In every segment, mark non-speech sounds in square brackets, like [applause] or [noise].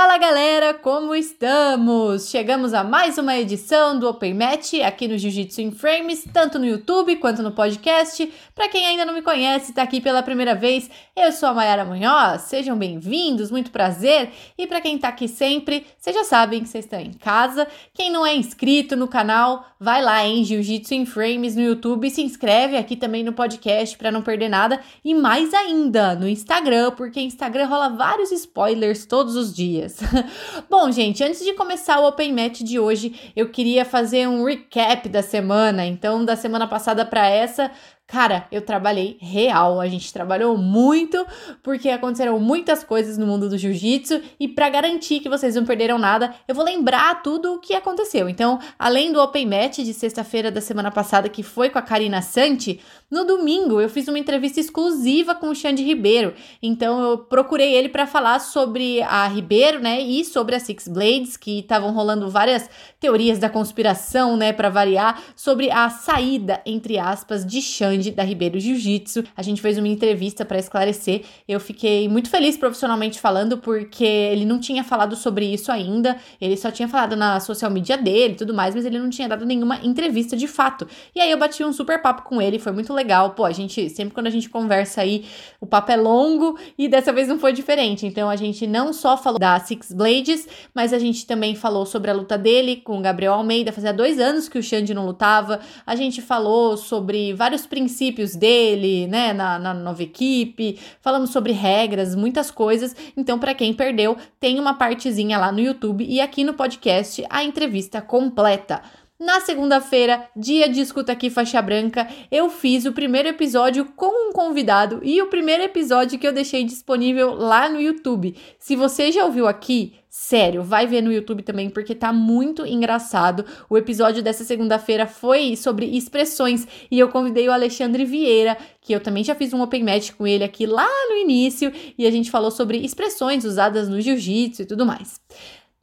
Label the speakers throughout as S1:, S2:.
S1: Fala galera, como estamos? Chegamos a mais uma edição do Open Match aqui no Jiu-Jitsu in Frames, tanto no YouTube quanto no podcast. Para quem ainda não me conhece, está aqui pela primeira vez, eu sou a Mayara Munhoz, sejam bem-vindos, muito prazer. E para quem está aqui sempre, vocês já sabem que vocês estão em casa. Quem não é inscrito no canal, vai lá em Jiu-Jitsu in Frames no YouTube e se inscreve aqui também no podcast para não perder nada. E mais ainda, no Instagram, porque Instagram rola vários spoilers todos os dias. [laughs] Bom, gente, antes de começar o Open Match de hoje, eu queria fazer um recap da semana. Então, da semana passada para essa, Cara, eu trabalhei real, a gente trabalhou muito porque aconteceram muitas coisas no mundo do jiu-jitsu e para garantir que vocês não perderam nada, eu vou lembrar tudo o que aconteceu. Então, além do Open Match de sexta-feira da semana passada que foi com a Karina Santi, no domingo eu fiz uma entrevista exclusiva com o Xande Ribeiro. Então, eu procurei ele para falar sobre a Ribeiro, né, e sobre a Six Blades, que estavam rolando várias teorias da conspiração, né, para variar, sobre a saída entre aspas de Xande da Ribeiro Jiu-Jitsu. A gente fez uma entrevista para esclarecer. Eu fiquei muito feliz profissionalmente falando, porque ele não tinha falado sobre isso ainda. Ele só tinha falado na social media dele e tudo mais, mas ele não tinha dado nenhuma entrevista de fato. E aí eu bati um super papo com ele, foi muito legal. Pô, a gente, sempre quando a gente conversa aí, o papo é longo e dessa vez não foi diferente. Então a gente não só falou da Six Blades, mas a gente também falou sobre a luta dele com o Gabriel Almeida. Fazia dois anos que o Xande não lutava. A gente falou sobre vários princípios princípios dele, né, na, na nova equipe, falamos sobre regras, muitas coisas. Então, para quem perdeu, tem uma partezinha lá no YouTube e aqui no podcast a entrevista completa. Na segunda-feira, dia de escuta aqui faixa branca, eu fiz o primeiro episódio com um convidado e o primeiro episódio que eu deixei disponível lá no YouTube. Se você já ouviu aqui, Sério, vai ver no YouTube também porque tá muito engraçado. O episódio dessa segunda-feira foi sobre expressões e eu convidei o Alexandre Vieira, que eu também já fiz um open match com ele aqui lá no início e a gente falou sobre expressões usadas no jiu-jitsu e tudo mais.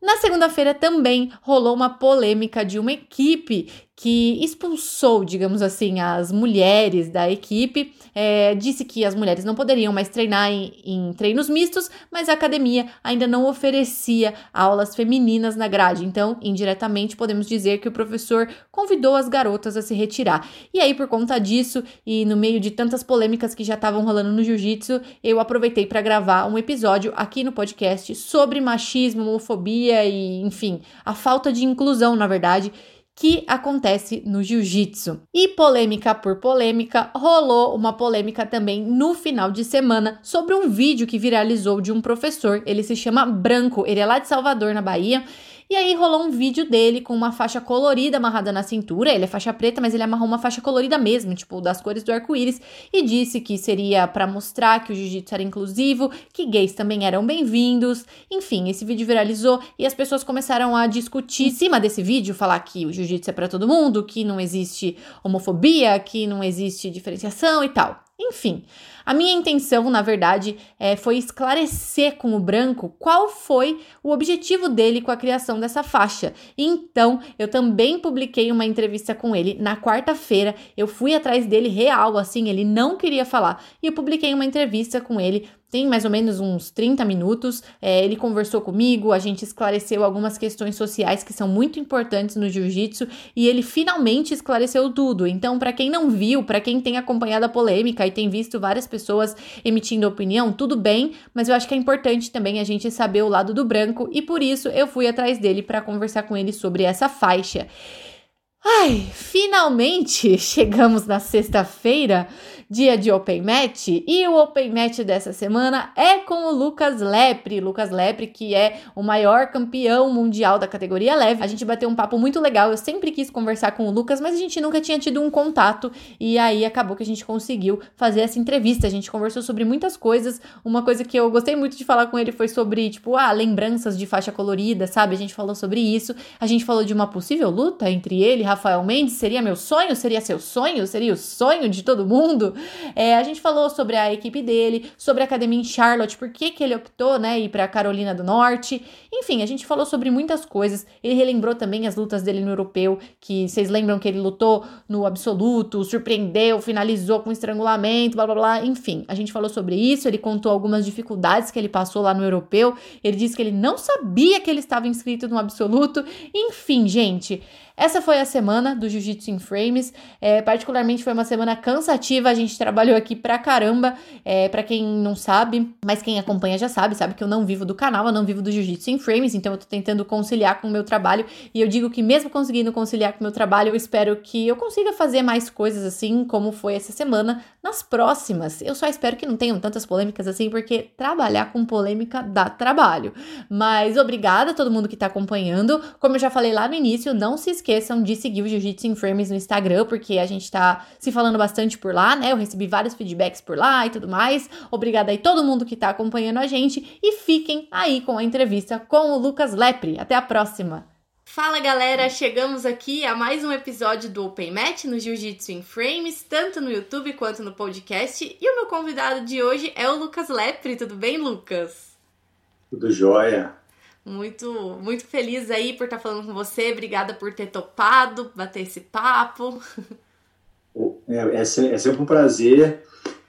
S1: Na segunda-feira também rolou uma polêmica de uma equipe que expulsou, digamos assim, as mulheres da equipe, é, disse que as mulheres não poderiam mais treinar em, em, treinos mistos, mas a academia ainda não oferecia aulas femininas na grade. Então, indiretamente, podemos dizer que o professor convidou as garotas a se retirar. E aí, por conta disso, e no meio de tantas polêmicas que já estavam rolando no jiu-jitsu, eu aproveitei para gravar um episódio aqui no podcast sobre machismo, homofobia e, enfim, a falta de inclusão, na verdade que acontece no jiu-jitsu. E polêmica por polêmica, rolou uma polêmica também no final de semana sobre um vídeo que viralizou de um professor. Ele se chama Branco, ele é lá de Salvador, na Bahia. E aí rolou um vídeo dele com uma faixa colorida amarrada na cintura. Ele é faixa preta, mas ele amarrou uma faixa colorida mesmo, tipo das cores do arco-íris, e disse que seria para mostrar que o jiu-jitsu era inclusivo, que gays também eram bem-vindos. Enfim, esse vídeo viralizou e as pessoas começaram a discutir em cima desse vídeo, falar que o jiu-jitsu é para todo mundo, que não existe homofobia, que não existe diferenciação e tal. Enfim, a minha intenção, na verdade, é, foi esclarecer com o branco qual foi o objetivo dele com a criação dessa faixa. Então, eu também publiquei uma entrevista com ele na quarta-feira. Eu fui atrás dele real, assim, ele não queria falar. E eu publiquei uma entrevista com ele tem mais ou menos uns 30 minutos. É, ele conversou comigo, a gente esclareceu algumas questões sociais que são muito importantes no jiu-jitsu e ele finalmente esclareceu tudo. Então, para quem não viu, para quem tem acompanhado a polêmica e tem visto várias pessoas emitindo opinião, tudo bem, mas eu acho que é importante também a gente saber o lado do branco e por isso eu fui atrás dele para conversar com ele sobre essa faixa. Ai, finalmente [laughs] chegamos na sexta-feira dia de Open Match. E o Open Match dessa semana é com o Lucas Lepre. Lucas Lepre, que é o maior campeão mundial da categoria leve. A gente bateu um papo muito legal. Eu sempre quis conversar com o Lucas, mas a gente nunca tinha tido um contato. E aí acabou que a gente conseguiu fazer essa entrevista. A gente conversou sobre muitas coisas. Uma coisa que eu gostei muito de falar com ele foi sobre, tipo, ah, lembranças de faixa colorida, sabe? A gente falou sobre isso. A gente falou de uma possível luta entre ele e Rafael Mendes. Seria meu sonho? Seria seu sonho? Seria o sonho de todo mundo? É, a gente falou sobre a equipe dele, sobre a academia em Charlotte, por que, que ele optou, né, ir para Carolina do Norte. Enfim, a gente falou sobre muitas coisas. Ele relembrou também as lutas dele no europeu, que vocês lembram que ele lutou no absoluto, surpreendeu, finalizou com estrangulamento, blá blá blá. Enfim, a gente falou sobre isso. Ele contou algumas dificuldades que ele passou lá no europeu. Ele disse que ele não sabia que ele estava inscrito no absoluto. Enfim, gente. Essa foi a semana do Jiu-Jitsu em Frames. É, particularmente foi uma semana cansativa. A gente trabalhou aqui pra caramba. É, para quem não sabe, mas quem acompanha já sabe, sabe que eu não vivo do canal, eu não vivo do Jiu-Jitsu em Frames, então eu tô tentando conciliar com o meu trabalho. E eu digo que mesmo conseguindo conciliar com o meu trabalho, eu espero que eu consiga fazer mais coisas assim, como foi essa semana, nas próximas. Eu só espero que não tenham tantas polêmicas assim, porque trabalhar com polêmica dá trabalho. Mas obrigada a todo mundo que tá acompanhando. Como eu já falei lá no início, não se esqueça esqueçam de seguir o Jiu-Jitsu em Frames no Instagram, porque a gente tá se falando bastante por lá, né? Eu recebi vários feedbacks por lá e tudo mais. Obrigada aí todo mundo que tá acompanhando a gente e fiquem aí com a entrevista com o Lucas Lepre. Até a próxima! Fala galera, chegamos aqui a mais um episódio do Open Match no Jiu-Jitsu em Frames, tanto no YouTube quanto no podcast. E o meu convidado de hoje é o Lucas Lepre. Tudo bem, Lucas?
S2: Tudo jóia.
S1: Muito, muito feliz aí por estar falando com você. Obrigada por ter topado, bater esse papo.
S2: É, é, sempre um prazer.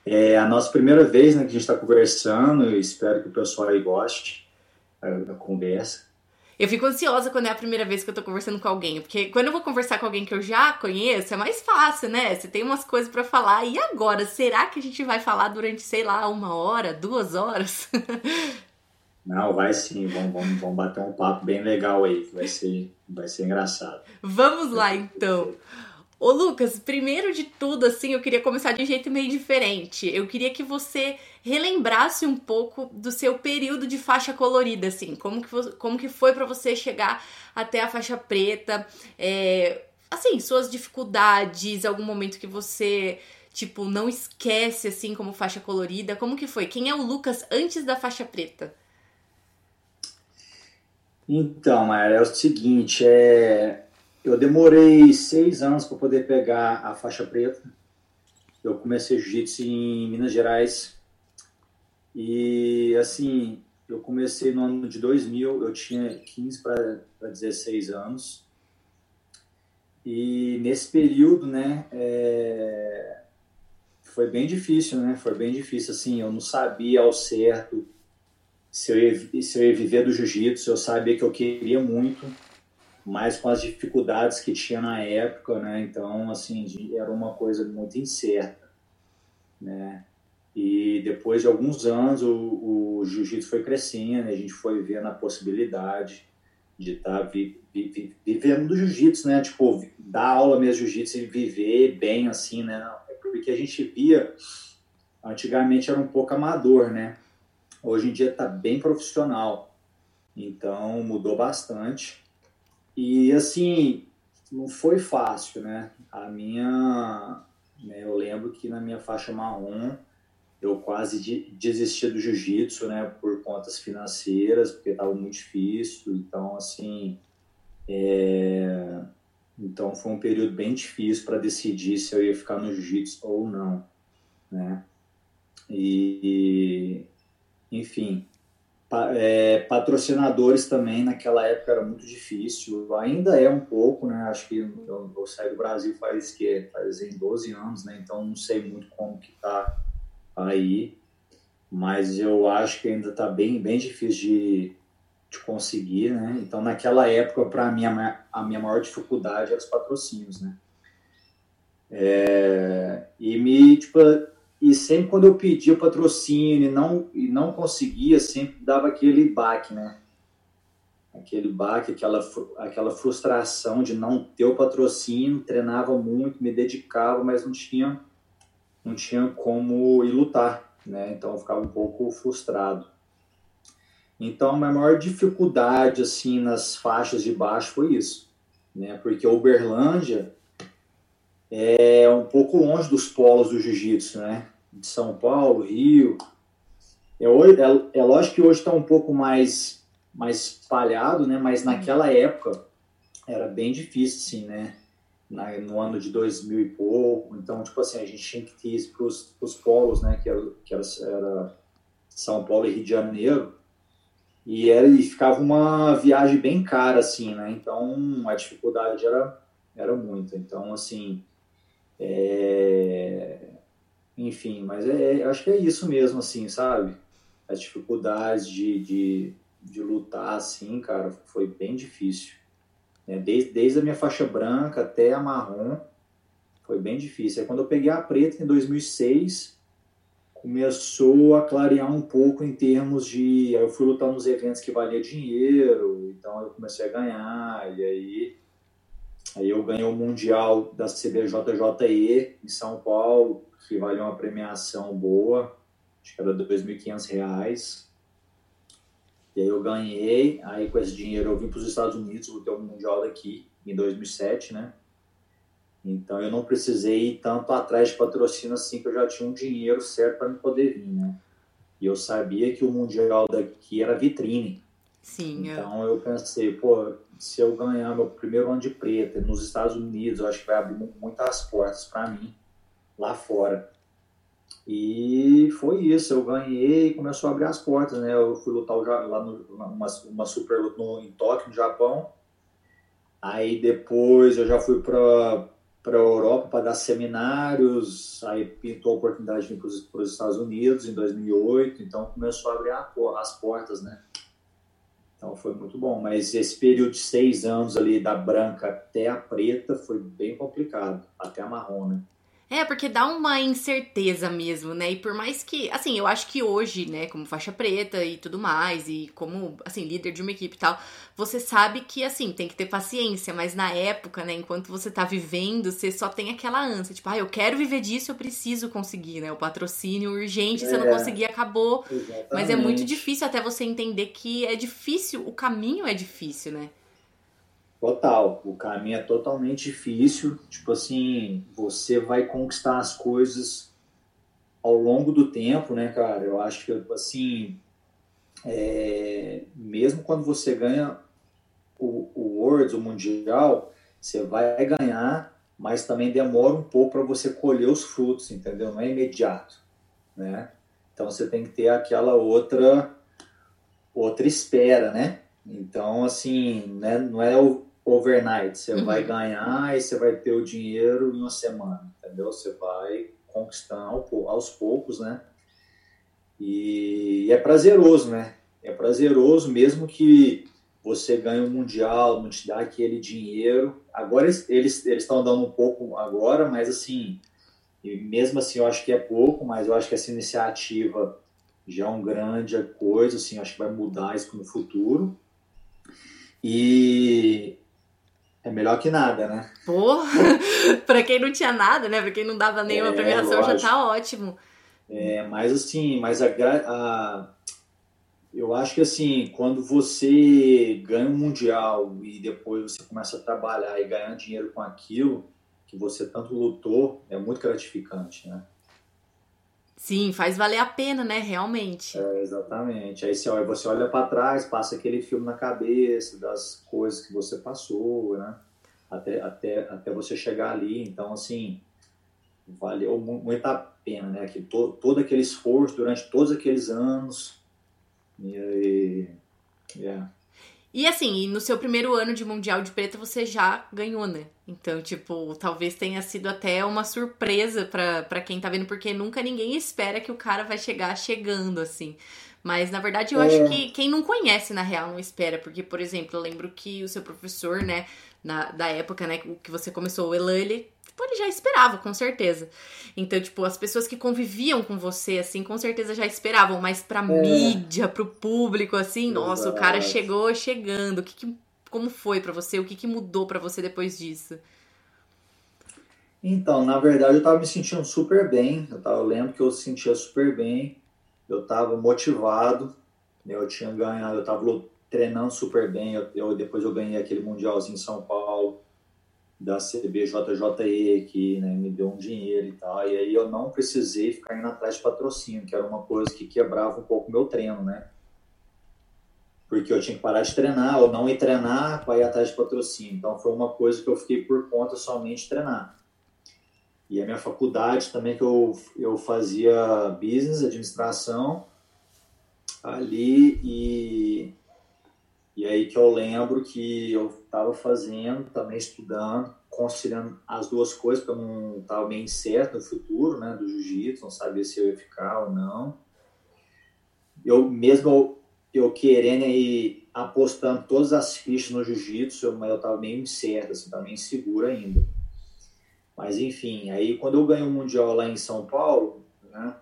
S2: É a nossa primeira vez né, que a gente está conversando. Espero que o pessoal aí goste da conversa.
S1: Eu fico ansiosa quando é a primeira vez que eu tô conversando com alguém, porque quando eu vou conversar com alguém que eu já conheço, é mais fácil, né? Você tem umas coisas para falar. E agora, será que a gente vai falar durante, sei lá, uma hora, duas horas? [laughs]
S2: Não, vai sim, vamos, vamos, vamos bater um papo bem legal aí, que vai ser, vai ser engraçado.
S1: Vamos lá então. Ô Lucas, primeiro de tudo, assim, eu queria começar de um jeito meio diferente. Eu queria que você relembrasse um pouco do seu período de faixa colorida, assim, como que, como que foi para você chegar até a faixa preta, é, assim, suas dificuldades, algum momento que você, tipo, não esquece, assim, como faixa colorida, como que foi? Quem é o Lucas antes da faixa preta?
S2: Então, Mayara, é o seguinte, é... eu demorei seis anos para poder pegar a faixa preta. Eu comecei jiu-jitsu em Minas Gerais e, assim, eu comecei no ano de 2000, eu tinha 15 para 16 anos. E nesse período, né, é... foi bem difícil, né? Foi bem difícil, assim, eu não sabia ao certo se eu ia, se eu ia viver do jiu-jitsu, eu sabia que eu queria muito, mas com as dificuldades que tinha na época, né? Então, assim, era uma coisa muito incerta, né? E depois de alguns anos, o, o jiu-jitsu foi crescendo, a gente foi vendo a possibilidade de estar tá vi, vi, vi, vivendo do jiu-jitsu, né? Tipo, dar aula mesmo jiu-jitsu e viver bem, assim, né? Porque a gente via, antigamente era um pouco amador, né? Hoje em dia está bem profissional, então mudou bastante. E assim, não foi fácil, né? A minha, né, eu lembro que na minha faixa marrom eu quase de, desisti do jiu-jitsu, né, por contas financeiras, porque estava muito difícil. Então, assim, é... então foi um período bem difícil para decidir se eu ia ficar no jiu-jitsu ou não, né? E, enfim, é, patrocinadores também naquela época era muito difícil, ainda é um pouco, né? Acho que eu, eu saí do Brasil faz que fazem 12 anos, né? Então não sei muito como que tá aí, mas eu acho que ainda tá bem bem difícil de, de conseguir, né? Então naquela época para mim a minha maior dificuldade era os patrocínios, né? É, e me tipo e sempre quando eu pedia patrocínio e não, e não conseguia, sempre dava aquele baque, né? Aquele baque, aquela, aquela frustração de não ter o patrocínio, treinava muito, me dedicava, mas não tinha, não tinha como ir lutar, né? Então eu ficava um pouco frustrado. Então a maior dificuldade, assim, nas faixas de baixo foi isso, né? Porque a Uberlândia é um pouco longe dos polos do jiu-jitsu, né? De São Paulo, Rio. É, é, é lógico que hoje está um pouco mais, mais espalhado, né? Mas naquela época era bem difícil, assim, né? na, no ano de 2000 e pouco. Então, tipo assim, a gente tinha que ir para os polos, né? Que, era, que era, era, São Paulo e Rio de Janeiro. E, era, e ficava uma viagem bem cara, assim, né? Então, a dificuldade era, era muita. Então, assim, é... enfim, mas é, acho que é isso mesmo, assim, sabe? As dificuldades de, de, de lutar, assim, cara, foi bem difícil. Desde, desde a minha faixa branca até a marrom, foi bem difícil. Aí quando eu peguei a preta em 2006, começou a clarear um pouco em termos de. Eu fui lutar nos eventos que valia dinheiro, então eu comecei a ganhar, e aí, aí eu ganhei o Mundial da CBJJE em São Paulo, que valia uma premiação boa, acho que era R$ 2.500. E aí eu ganhei, aí com esse dinheiro eu vim para os Estados Unidos, lutei o Mundial daqui em 2007, né? Então eu não precisei ir tanto atrás de patrocínio assim, que eu já tinha um dinheiro certo para me poder vir, né? E eu sabia que o Mundial daqui era vitrine.
S1: Sim.
S2: É. Então eu pensei, pô, se eu ganhar meu primeiro ano de preta nos Estados Unidos, eu acho que vai abrir muitas portas para mim lá fora. E foi isso, eu ganhei e começou a abrir as portas, né? Eu fui lutar lá no, uma, super luta em Tóquio, no Japão. Aí depois eu já fui para para a Europa para dar seminários, aí pintou a oportunidade de vir para os Estados Unidos em 2008, então começou a abrir a, as portas, né? Então foi muito bom, mas esse período de seis anos ali da branca até a preta foi bem complicado, até a marrom, né?
S1: É, porque dá uma incerteza mesmo, né? E por mais que, assim, eu acho que hoje, né, como faixa preta e tudo mais, e como, assim, líder de uma equipe e tal, você sabe que, assim, tem que ter paciência, mas na época, né, enquanto você tá vivendo, você só tem aquela ânsia, tipo, ah, eu quero viver disso, eu preciso conseguir, né? O patrocínio urgente, é, se eu não é. conseguir, acabou. Exatamente. Mas é muito difícil até você entender que é difícil, o caminho é difícil, né?
S2: Total, o caminho é totalmente difícil. Tipo assim, você vai conquistar as coisas ao longo do tempo, né, cara? Eu acho que, assim, é, mesmo quando você ganha o, o Worlds, o Mundial, você vai ganhar, mas também demora um pouco para você colher os frutos, entendeu? Não é imediato, né? Então você tem que ter aquela outra outra espera, né? Então, assim, né, não é o, overnight. Você uhum. vai ganhar e você vai ter o dinheiro em uma semana, entendeu? Você vai conquistando aos poucos, né? E é prazeroso, né? É prazeroso mesmo que você ganhe um mundial, não te dá aquele dinheiro. Agora eles eles estão dando um pouco agora, mas assim, mesmo assim eu acho que é pouco, mas eu acho que essa iniciativa já é uma grande coisa, assim, acho que vai mudar isso no futuro. E é melhor que nada, né?
S1: Porra! [laughs] pra quem não tinha nada, né? Pra quem não dava nenhuma é, premiação, lógico. já tá ótimo.
S2: É, mas assim, mas a, a, eu acho que assim, quando você ganha um mundial e depois você começa a trabalhar e ganhar dinheiro com aquilo que você tanto lutou, é muito gratificante, né?
S1: Sim, faz valer a pena, né? Realmente.
S2: É, exatamente. Aí você olha, você olha para trás, passa aquele filme na cabeça das coisas que você passou, né? Até, até, até você chegar ali. Então, assim, valeu muito a pena, né? Que to, todo aquele esforço durante todos aqueles anos. E aí. Yeah.
S1: E assim, no seu primeiro ano de Mundial de Preta você já ganhou, né? Então, tipo, talvez tenha sido até uma surpresa para quem tá vendo, porque nunca ninguém espera que o cara vai chegar chegando, assim. Mas, na verdade, eu é. acho que quem não conhece, na real, não espera. Porque, por exemplo, eu lembro que o seu professor, né, na, da época, né, que você começou o Elan, tipo, ele já esperava, com certeza. Então, tipo, as pessoas que conviviam com você, assim, com certeza já esperavam, mas pra é. mídia, pro público, assim, nossa, o cara chegou chegando. O que, que como foi para você? O que, que mudou para você depois disso?
S2: Então, na verdade, eu tava me sentindo super bem. Eu, tava, eu lembro que eu sentia super bem. Eu tava motivado. Eu tinha ganhado, eu tava treinando super bem. Eu, eu, depois eu ganhei aquele mundialzinho em São Paulo da CBJJE que né, me deu um dinheiro e tal. E aí eu não precisei ficar indo atrás de patrocínio, que era uma coisa que quebrava um pouco meu treino, né? porque eu tinha que parar de treinar, ou não ir treinar para ir atrás de patrocínio. Então foi uma coisa que eu fiquei por conta somente de treinar. E a minha faculdade também que eu, eu fazia business, administração, ali e, e aí que eu lembro que eu estava fazendo, também estudando, conciliando as duas coisas, porque eu não estava bem certo no futuro, né, do jiu-jitsu, não sabia se eu ia ficar ou não. Eu mesmo eu querendo ir apostando todas as fichas no jiu-jitsu, mas eu estava meio incerto, assim, estava meio inseguro ainda. Mas enfim, aí quando eu ganhei o Mundial lá em São Paulo, né,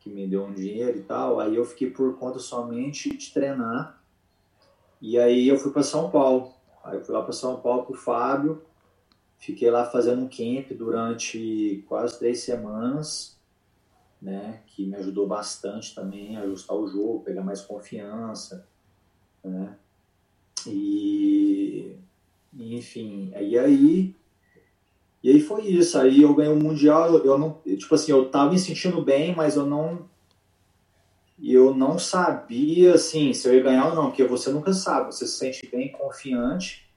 S2: que me deu um dinheiro e tal, aí eu fiquei por conta somente de treinar. E aí eu fui para São Paulo. Aí eu fui lá para São Paulo com o Fábio, fiquei lá fazendo um camp durante quase três semanas né, que me ajudou bastante também a ajustar o jogo, pegar mais confiança, né, e enfim, e aí e aí foi isso, aí eu ganhei o mundial, eu não, tipo assim, eu tava me sentindo bem, mas eu não eu não sabia assim se eu ia ganhar ou não, porque você nunca sabe, você se sente bem confiante,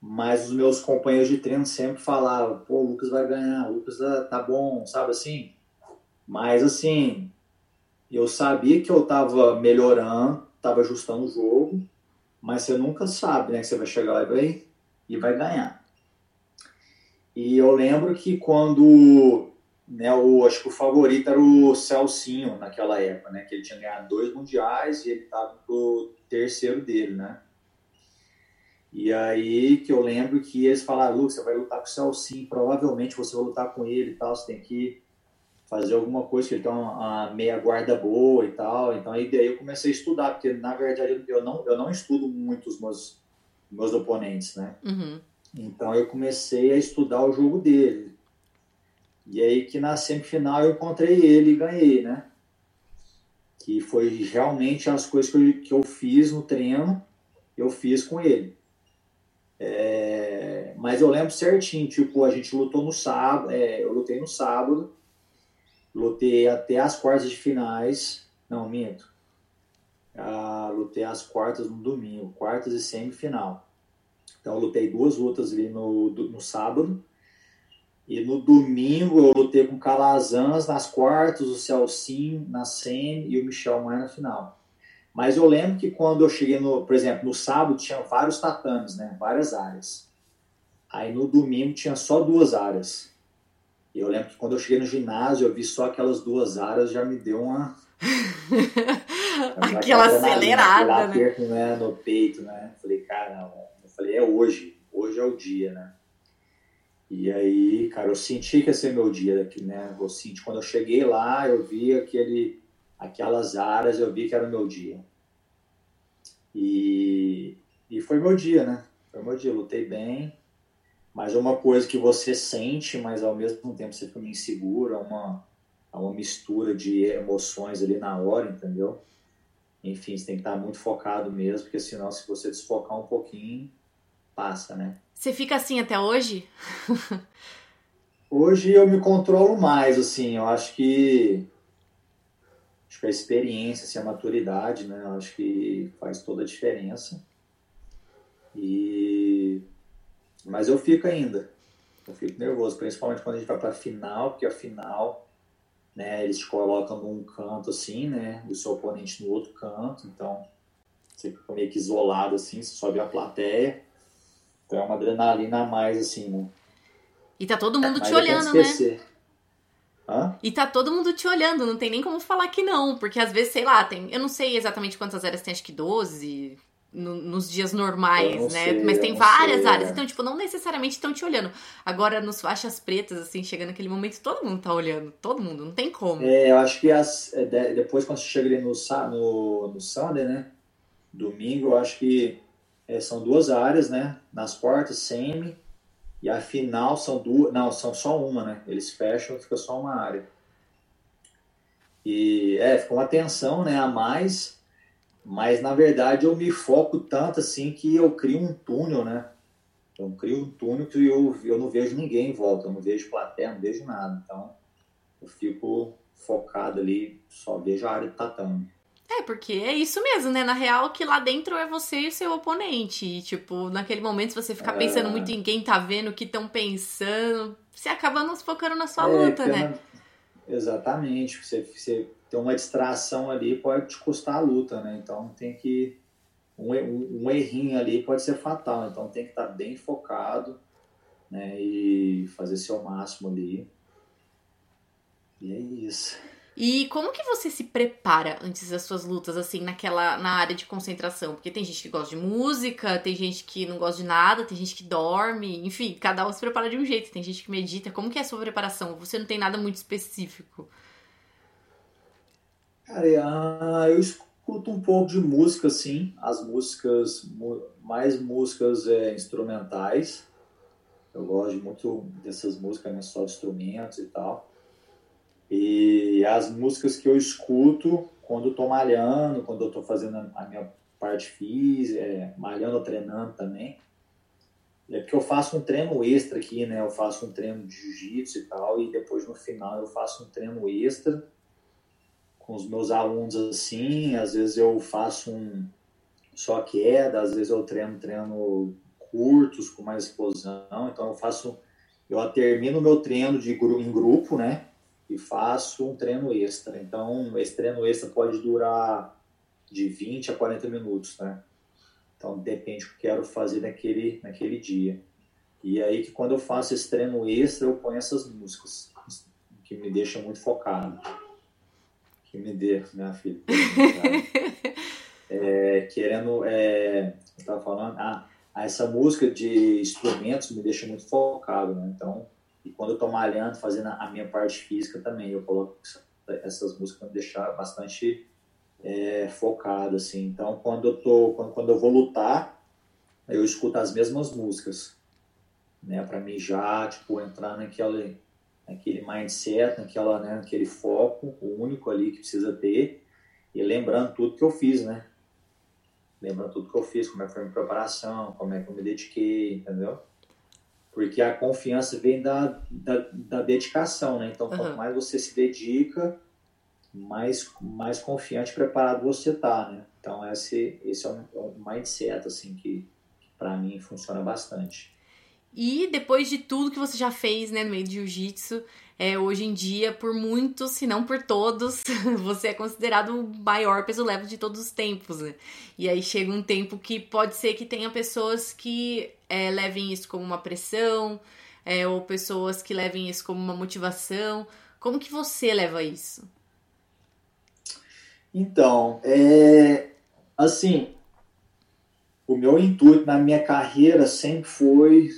S2: mas os meus companheiros de treino sempre falavam, pô, o Lucas vai ganhar, o Lucas tá, tá bom, sabe assim? Mas assim, eu sabia que eu estava melhorando, estava ajustando o jogo, mas você nunca sabe, né? Que você vai chegar lá e vai, e vai ganhar. E eu lembro que quando, né, o, acho que o favorito era o Celcinho naquela época, né? Que ele tinha ganhado dois mundiais e ele estava pro terceiro dele, né? E aí que eu lembro que eles falaram, Lu, você vai lutar com o Celcinho, provavelmente você vai lutar com ele e tal, você tem que fazer alguma coisa, que ele tem uma, uma, meia guarda boa e tal. Então aí daí eu comecei a estudar, porque na verdade eu não, eu não estudo muito os meus, meus oponentes, né?
S1: Uhum.
S2: Então eu comecei a estudar o jogo dele. E aí que na semifinal eu encontrei ele e ganhei, né? Que foi realmente as coisas que eu, que eu fiz no treino, eu fiz com ele. É, mas eu lembro certinho, tipo, a gente lutou no sábado, é, eu lutei no sábado, lutei até as quartas de finais. Não, minto. Ah, lutei as quartas no domingo, quartas e semifinal. Então, eu lutei duas lutas ali no, no sábado. E no domingo eu lutei com o Calazans nas quartas, o Celcin na semi e o Michel Maia na final. Mas eu lembro que quando eu cheguei no, por exemplo, no sábado tinha vários tatames, né? Várias áreas. Aí no domingo tinha só duas áreas. E eu lembro que quando eu cheguei no ginásio, eu vi só aquelas duas áreas, já me deu uma. [laughs]
S1: Aquela acelerada,
S2: né? Aperto, né? No peito, né? Falei, caramba. Eu falei, é hoje. Hoje é o dia, né? E aí, cara, eu senti que ia ser meu dia daqui, né? Eu senti, quando eu cheguei lá, eu vi aquele, aquelas áreas, eu vi que era o meu dia. E, e foi meu dia, né? Foi meu dia, lutei bem mas é uma coisa que você sente, mas ao mesmo tempo você fica inseguro, é uma, é uma mistura de emoções ali na hora, entendeu? Enfim, você tem que estar muito focado mesmo, porque senão se você desfocar um pouquinho, passa, né?
S1: Você fica assim até hoje?
S2: hoje eu me controlo mais, assim, eu acho que acho que a experiência, assim, a maturidade, né? Eu acho que faz toda a diferença. E mas eu fico ainda. Eu fico nervoso, principalmente quando a gente vai para final, porque a final, né, eles te colocam num canto assim, né, e o seu oponente no outro canto, então você fica meio que isolado assim, você sobe a plateia. Então é uma adrenalina a mais assim, né?
S1: E tá todo mundo te olhando, né? Hã? E tá todo mundo te olhando, não tem nem como falar que não, porque às vezes, sei lá, tem. Eu não sei exatamente quantas áreas tem, acho que 12, no, nos dias normais, né?
S2: Sei,
S1: Mas tem várias sei, áreas. É. Então, tipo, não necessariamente estão te olhando. Agora, nos faixas pretas, assim, chegando naquele momento, todo mundo tá olhando. Todo mundo, não tem como.
S2: É, eu acho que as, é, depois, quando você chega ali no, no, no Sunday, né? Domingo, eu acho que é, são duas áreas, né? Nas quartas, semi. E a final são duas. Não, são só uma, né? Eles fecham, fica só uma área. E é, fica uma tensão, né? A mais mas na verdade eu me foco tanto assim que eu crio um túnel, né? Eu crio um túnel que eu, eu não vejo ninguém em volta, eu não vejo plateia, não vejo nada. Então eu fico focado ali, só vejo a área do tatame.
S1: É, porque é isso mesmo, né? Na real, que lá dentro é você e o seu oponente. E, tipo, naquele momento, se você ficar é... pensando muito em quem tá vendo, o que estão pensando, você acaba não se focando na sua é, luta, né?
S2: Exatamente. Você, você tem uma distração ali, pode te custar a luta, né? Então tem que. Um, um, um errinho ali pode ser fatal. Então tem que estar tá bem focado, né? E fazer seu máximo ali. E é isso.
S1: E como que você se prepara antes das suas lutas, assim, naquela na área de concentração? Porque tem gente que gosta de música, tem gente que não gosta de nada, tem gente que dorme, enfim, cada um se prepara de um jeito, tem gente que medita. Como que é a sua preparação? Você não tem nada muito específico?
S2: Cara, ah, eu escuto um pouco de música, sim. As músicas, mais músicas é, instrumentais. Eu gosto muito dessas músicas, né, só de instrumentos e tal. E as músicas que eu escuto quando estou malhando, quando eu estou fazendo a minha parte física, é, malhando treinando também. É porque eu faço um treino extra aqui, né? Eu faço um treino de jiu-jitsu e tal, e depois no final eu faço um treino extra com os meus alunos assim. Às vezes eu faço um só queda, às vezes eu treino treino curtos com mais explosão. Então eu faço, eu termino meu treino de em grupo, né? E faço um treino extra. Então, esse treino extra pode durar de 20 a 40 minutos, né? Então, depende do que eu quero fazer naquele, naquele dia. E aí que quando eu faço esse treino extra, eu ponho essas músicas, que me deixam muito focado. Que me dê, minha filha. é, querendo, é, eu tava falando, ah, essa música de instrumentos me deixa muito focado, né? Então, e quando eu estou malhando, fazendo a minha parte física também, eu coloco essas músicas para deixar bastante é, focado, assim. Então, quando eu, tô, quando, quando eu vou lutar, eu escuto as mesmas músicas, né? Para mim já, tipo, entrar naquele, naquele mindset, naquela, né, naquele foco único ali que precisa ter e lembrando tudo que eu fiz, né? Lembrando tudo que eu fiz, como é que foi a minha preparação, como é que eu me dediquei, entendeu? Porque a confiança vem da, da, da dedicação, né? Então, quanto mais você se dedica, mais, mais confiante e preparado você tá, né? Então, esse, esse é um, é um mindset, assim, que, que para mim funciona bastante.
S1: E depois de tudo que você já fez, né, no meio de jiu-jitsu, é, hoje em dia, por muitos, se não por todos, [laughs] você é considerado o maior peso leve de todos os tempos, né? E aí chega um tempo que pode ser que tenha pessoas que é, levem isso como uma pressão, é, ou pessoas que levem isso como uma motivação. Como que você leva isso?
S2: Então, é, assim, o meu intuito na minha carreira sempre foi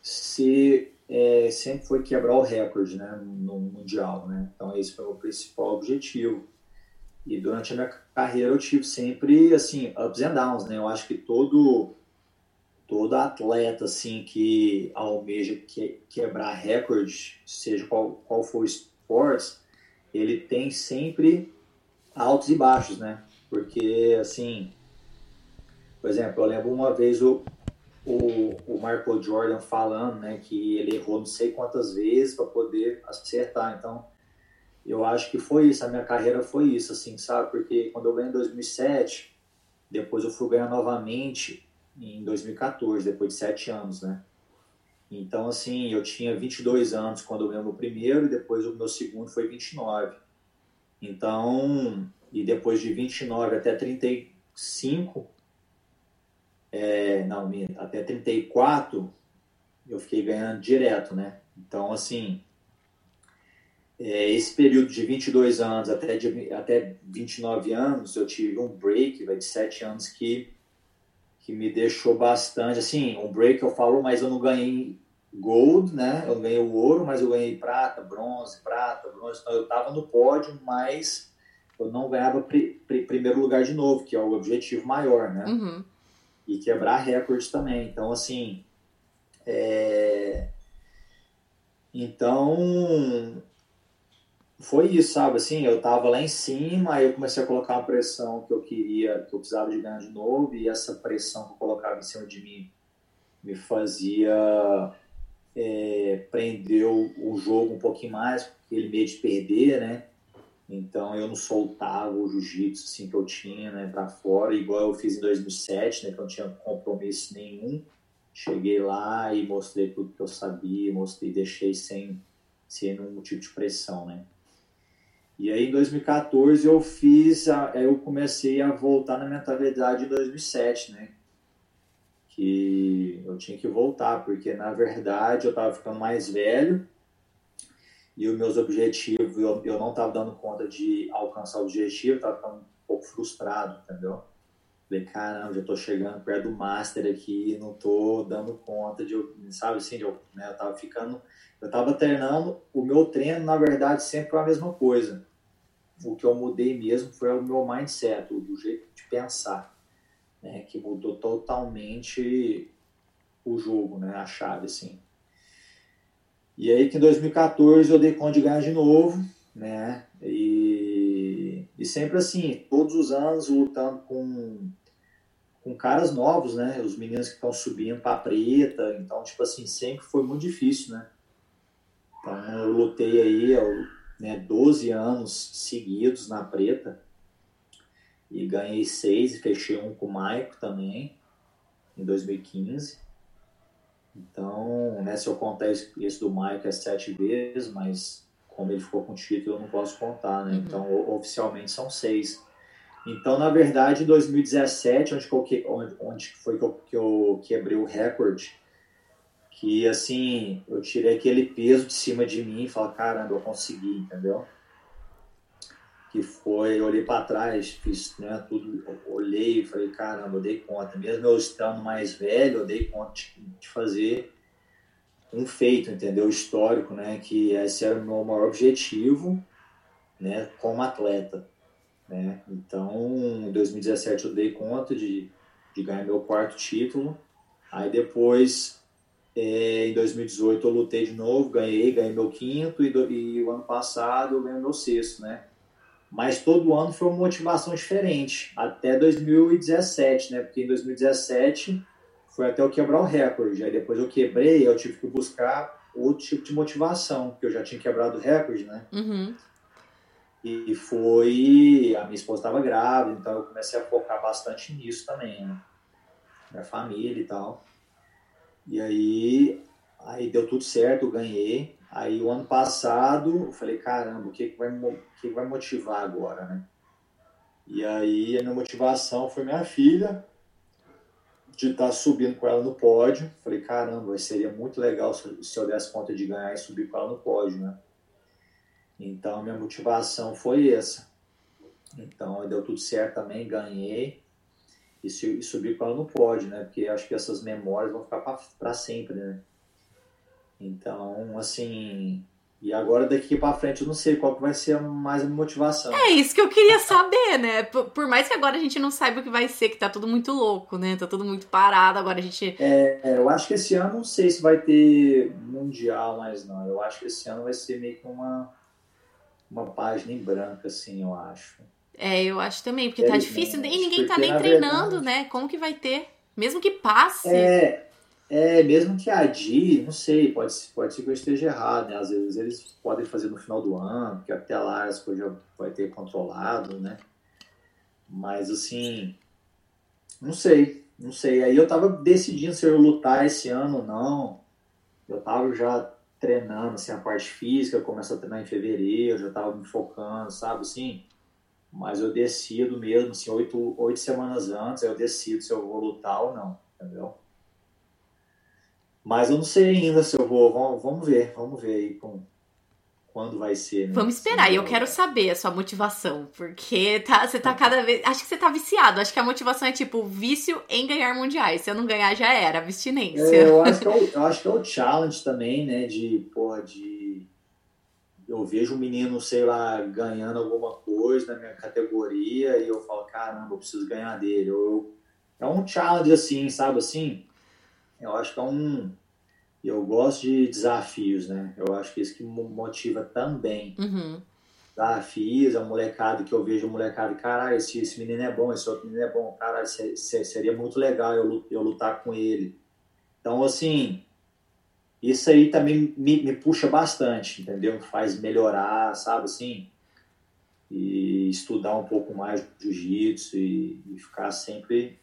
S2: ser é, sempre foi quebrar o recorde né, no Mundial. Né? Então, esse foi o principal objetivo. E durante a minha carreira eu tive sempre, assim, ups and downs, né? Eu acho que todo, todo atleta, assim, que almeja que, quebrar recorde, seja qual, qual for o esporte, ele tem sempre altos e baixos, né? Porque, assim, por exemplo, eu lembro uma vez o, o, o Michael Jordan falando, né, que ele errou não sei quantas vezes para poder acertar. Então, eu acho que foi isso, a minha carreira foi isso, assim, sabe? Porque quando eu ganhei em 2007, depois eu fui ganhar novamente em 2014, depois de sete anos, né? Então, assim, eu tinha 22 anos quando eu ganhei o meu primeiro e depois o meu segundo foi 29. Então, e depois de 29 até 35, é, não, até 34 eu fiquei ganhando direto, né? Então, assim, é, esse período de 22 anos até, de, até 29 anos, eu tive um break vai, de 7 anos que, que me deixou bastante, assim, um break eu falo, mas eu não ganhei gold, né? Eu ganhei o ouro, mas eu ganhei prata, bronze, prata, bronze. Então eu estava no pódio, mas eu não ganhava pri, pri, primeiro lugar de novo, que é o objetivo maior, né?
S1: Uhum
S2: e quebrar recordes também. Então, assim, é... então foi isso, sabe? Assim, eu tava lá em cima, aí eu comecei a colocar uma pressão que eu queria, que eu precisava de ganhar de novo, e essa pressão que eu colocava em cima de mim me fazia é, prender o, o jogo um pouquinho mais, porque ele meio de perder, né? Então eu não soltava o jiu-jitsu assim, que eu tinha né, para fora, igual eu fiz em 2007, né, que eu não tinha compromisso nenhum. Cheguei lá e mostrei tudo que eu sabia, mostrei, deixei sem, sem nenhum tipo de pressão, né. E aí em 2014 eu fiz, a, eu comecei a voltar na mentalidade de 2007, né, que eu tinha que voltar, porque na verdade eu estava ficando mais velho, e os meus objetivos, eu, eu não estava dando conta de alcançar o objetivo, estava ficando um pouco frustrado, entendeu? Falei, caramba, já estou chegando perto do Master aqui, não estou dando conta de, sabe assim, de, né, eu estava ficando, eu estava treinando, o meu treino, na verdade, sempre foi a mesma coisa. O que eu mudei mesmo foi o meu mindset, o, jeito de pensar, né, que mudou totalmente o jogo, né, a chave, assim. E aí que em 2014 eu dei conta de ganhar de novo, né? E, e sempre assim, todos os anos lutando com, com caras novos, né? Os meninos que estão subindo para preta, então tipo assim, sempre foi muito difícil, né? Então eu lutei aí eu, né, 12 anos seguidos na preta e ganhei seis e fechei um com o Maico também em 2015. Então, né, se eu contar esse do Mike é sete vezes, mas como ele ficou com o título, eu não posso contar, né? Uhum. Então, oficialmente são seis. Então, na verdade, em 2017, onde, que eu, onde, onde foi que eu, que eu quebrei o recorde, que assim, eu tirei aquele peso de cima de mim e falei, caramba, eu consegui, entendeu? Que foi, olhei para trás, fiz né, tudo, olhei e falei, caramba, eu dei conta. Mesmo eu estando mais velho, eu dei conta de, de fazer um feito, entendeu? Histórico, né? Que esse era o meu maior objetivo, né? Como atleta, né? Então, em 2017 eu dei conta de, de ganhar meu quarto título. Aí depois, é, em 2018 eu lutei de novo, ganhei, ganhei meu quinto e, do, e o ano passado eu ganhei meu sexto, né? Mas todo ano foi uma motivação diferente, até 2017, né? Porque em 2017 foi até eu quebrar o recorde. Aí depois eu quebrei, eu tive que buscar outro tipo de motivação, porque eu já tinha quebrado o recorde, né?
S1: Uhum.
S2: E foi. A minha esposa estava grávida, então eu comecei a focar bastante nisso também, né? Minha família e tal. E aí, aí deu tudo certo, eu ganhei. Aí o ano passado eu falei, caramba, o que, que, vai, o que vai motivar agora, né? E aí a minha motivação foi minha filha, de estar tá subindo com ela no pódio. Falei, caramba, seria muito legal se, se eu desse conta de ganhar e subir com ela no pódio, né? Então minha motivação foi essa. Então deu tudo certo também, ganhei e, e subi com ela no pódio, né? Porque acho que essas memórias vão ficar para sempre, né? Então, assim, e agora daqui para frente eu não sei qual que vai ser mais a motivação.
S1: É isso que eu queria saber, né? Por, por, mais que agora a gente não saiba o que vai ser, que tá tudo muito louco, né? Tá tudo muito parado, agora a gente.
S2: É, eu acho que esse ano não sei se vai ter mundial mais não. Eu acho que esse ano vai ser meio que uma uma página em branco assim, eu acho.
S1: É, eu acho também, porque tá difícil e ninguém tá nem treinando, verdade, né? Como que vai ter? Mesmo que passe.
S2: É, é, mesmo que adie, não sei, pode, pode ser que eu esteja errado, né? Às vezes eles podem fazer no final do ano, porque até lá as coisas já vai ter controlado, né? Mas assim, não sei, não sei. Aí eu tava decidindo se eu lutar esse ano ou não. Eu tava já treinando, assim, a parte física, eu começo a treinar em fevereiro, eu já tava me focando, sabe, assim. Mas eu decido mesmo, assim, oito, oito semanas antes, eu decido se eu vou lutar ou não, entendeu? Mas eu não sei ainda se eu vou. Vamos, vamos ver, vamos ver aí com, quando vai ser. Né?
S1: Vamos esperar, e eu quero saber a sua motivação, porque tá, você tá cada vez. Acho que você tá viciado. Acho que a motivação é tipo vício em ganhar mundiais. Se eu não ganhar, já era, abstinência.
S2: É, eu, acho que é o, [laughs] eu acho que é o challenge também, né? De, porra, de. Eu vejo um menino, sei lá, ganhando alguma coisa na minha categoria e eu falo, caramba, eu preciso ganhar dele. Eu, é um challenge assim, sabe assim? Eu acho que é um. Eu gosto de desafios, né? Eu acho que isso que motiva também.
S1: Uhum.
S2: Desafios, é um molecado que eu vejo um molecado, caralho, esse, esse menino é bom, esse outro menino é bom, caralho, seria muito legal eu, eu lutar com ele. Então, assim, isso aí também me, me puxa bastante, entendeu? Faz melhorar, sabe assim? e estudar um pouco mais jiu-jitsu e, e ficar sempre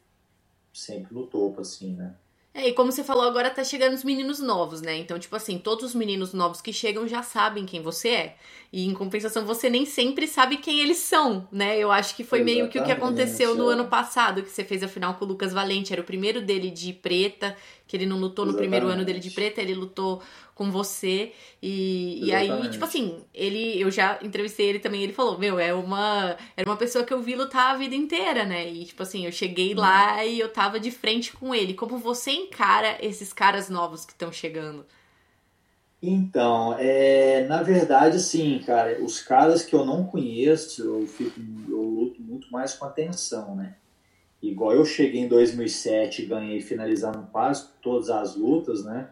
S2: sempre no topo, assim, né?
S1: É, e como você falou, agora tá chegando os meninos novos, né? Então, tipo assim, todos os meninos novos que chegam já sabem quem você é. E em compensação, você nem sempre sabe quem eles são, né? Eu acho que foi Exatamente, meio que o que aconteceu no é. ano passado, que você fez a final com o Lucas Valente. Era o primeiro dele de preta, que ele não lutou no Exatamente. primeiro ano dele de preta, ele lutou com você. E, e aí, tipo assim, ele eu já entrevistei ele também, ele falou, meu, é uma. Era uma pessoa que eu vi lutar a vida inteira, né? E, tipo assim, eu cheguei lá uhum. e eu tava de frente com ele. Como você encara esses caras novos que estão chegando?
S2: Então, é, na verdade, sim, cara, os caras que eu não conheço, eu, fico, eu luto muito mais com atenção, né? Igual eu cheguei em 2007 e ganhei finalizando quase todas as lutas, né?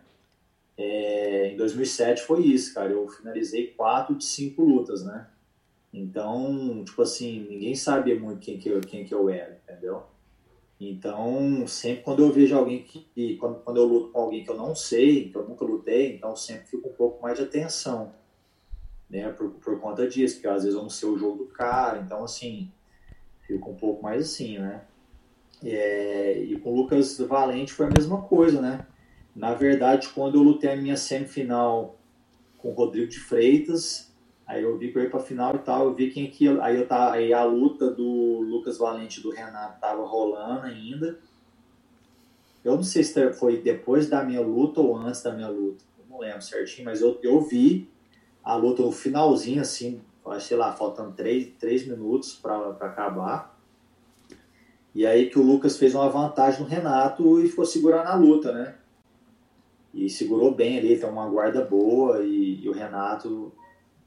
S2: É, em 2007 foi isso, cara. Eu finalizei quatro de cinco lutas, né? Então, tipo assim, ninguém sabia muito quem que eu, quem que eu era, entendeu? Então, sempre quando eu vejo alguém que. Quando, quando eu luto com alguém que eu não sei, que eu nunca lutei, então sempre fico um pouco mais de atenção, né? Por, por conta disso, porque às vezes eu não sei o jogo do cara, então, assim, fico um pouco mais assim, né? É, e com o Lucas Valente foi a mesma coisa, né? Na verdade, quando eu lutei a minha semifinal com o Rodrigo de Freitas, aí eu vi que eu ia pra final e tal, eu vi quem que aí eu tá aí a luta do Lucas Valente e do Renato tava rolando ainda. Eu não sei se foi depois da minha luta ou antes da minha luta, eu não lembro certinho, mas eu, eu vi a luta no finalzinho assim, sei lá, faltando três, três minutos para acabar. E aí que o Lucas fez uma vantagem no Renato e ficou segurando a luta, né? e segurou bem ali, tem uma guarda boa e, e, o Renato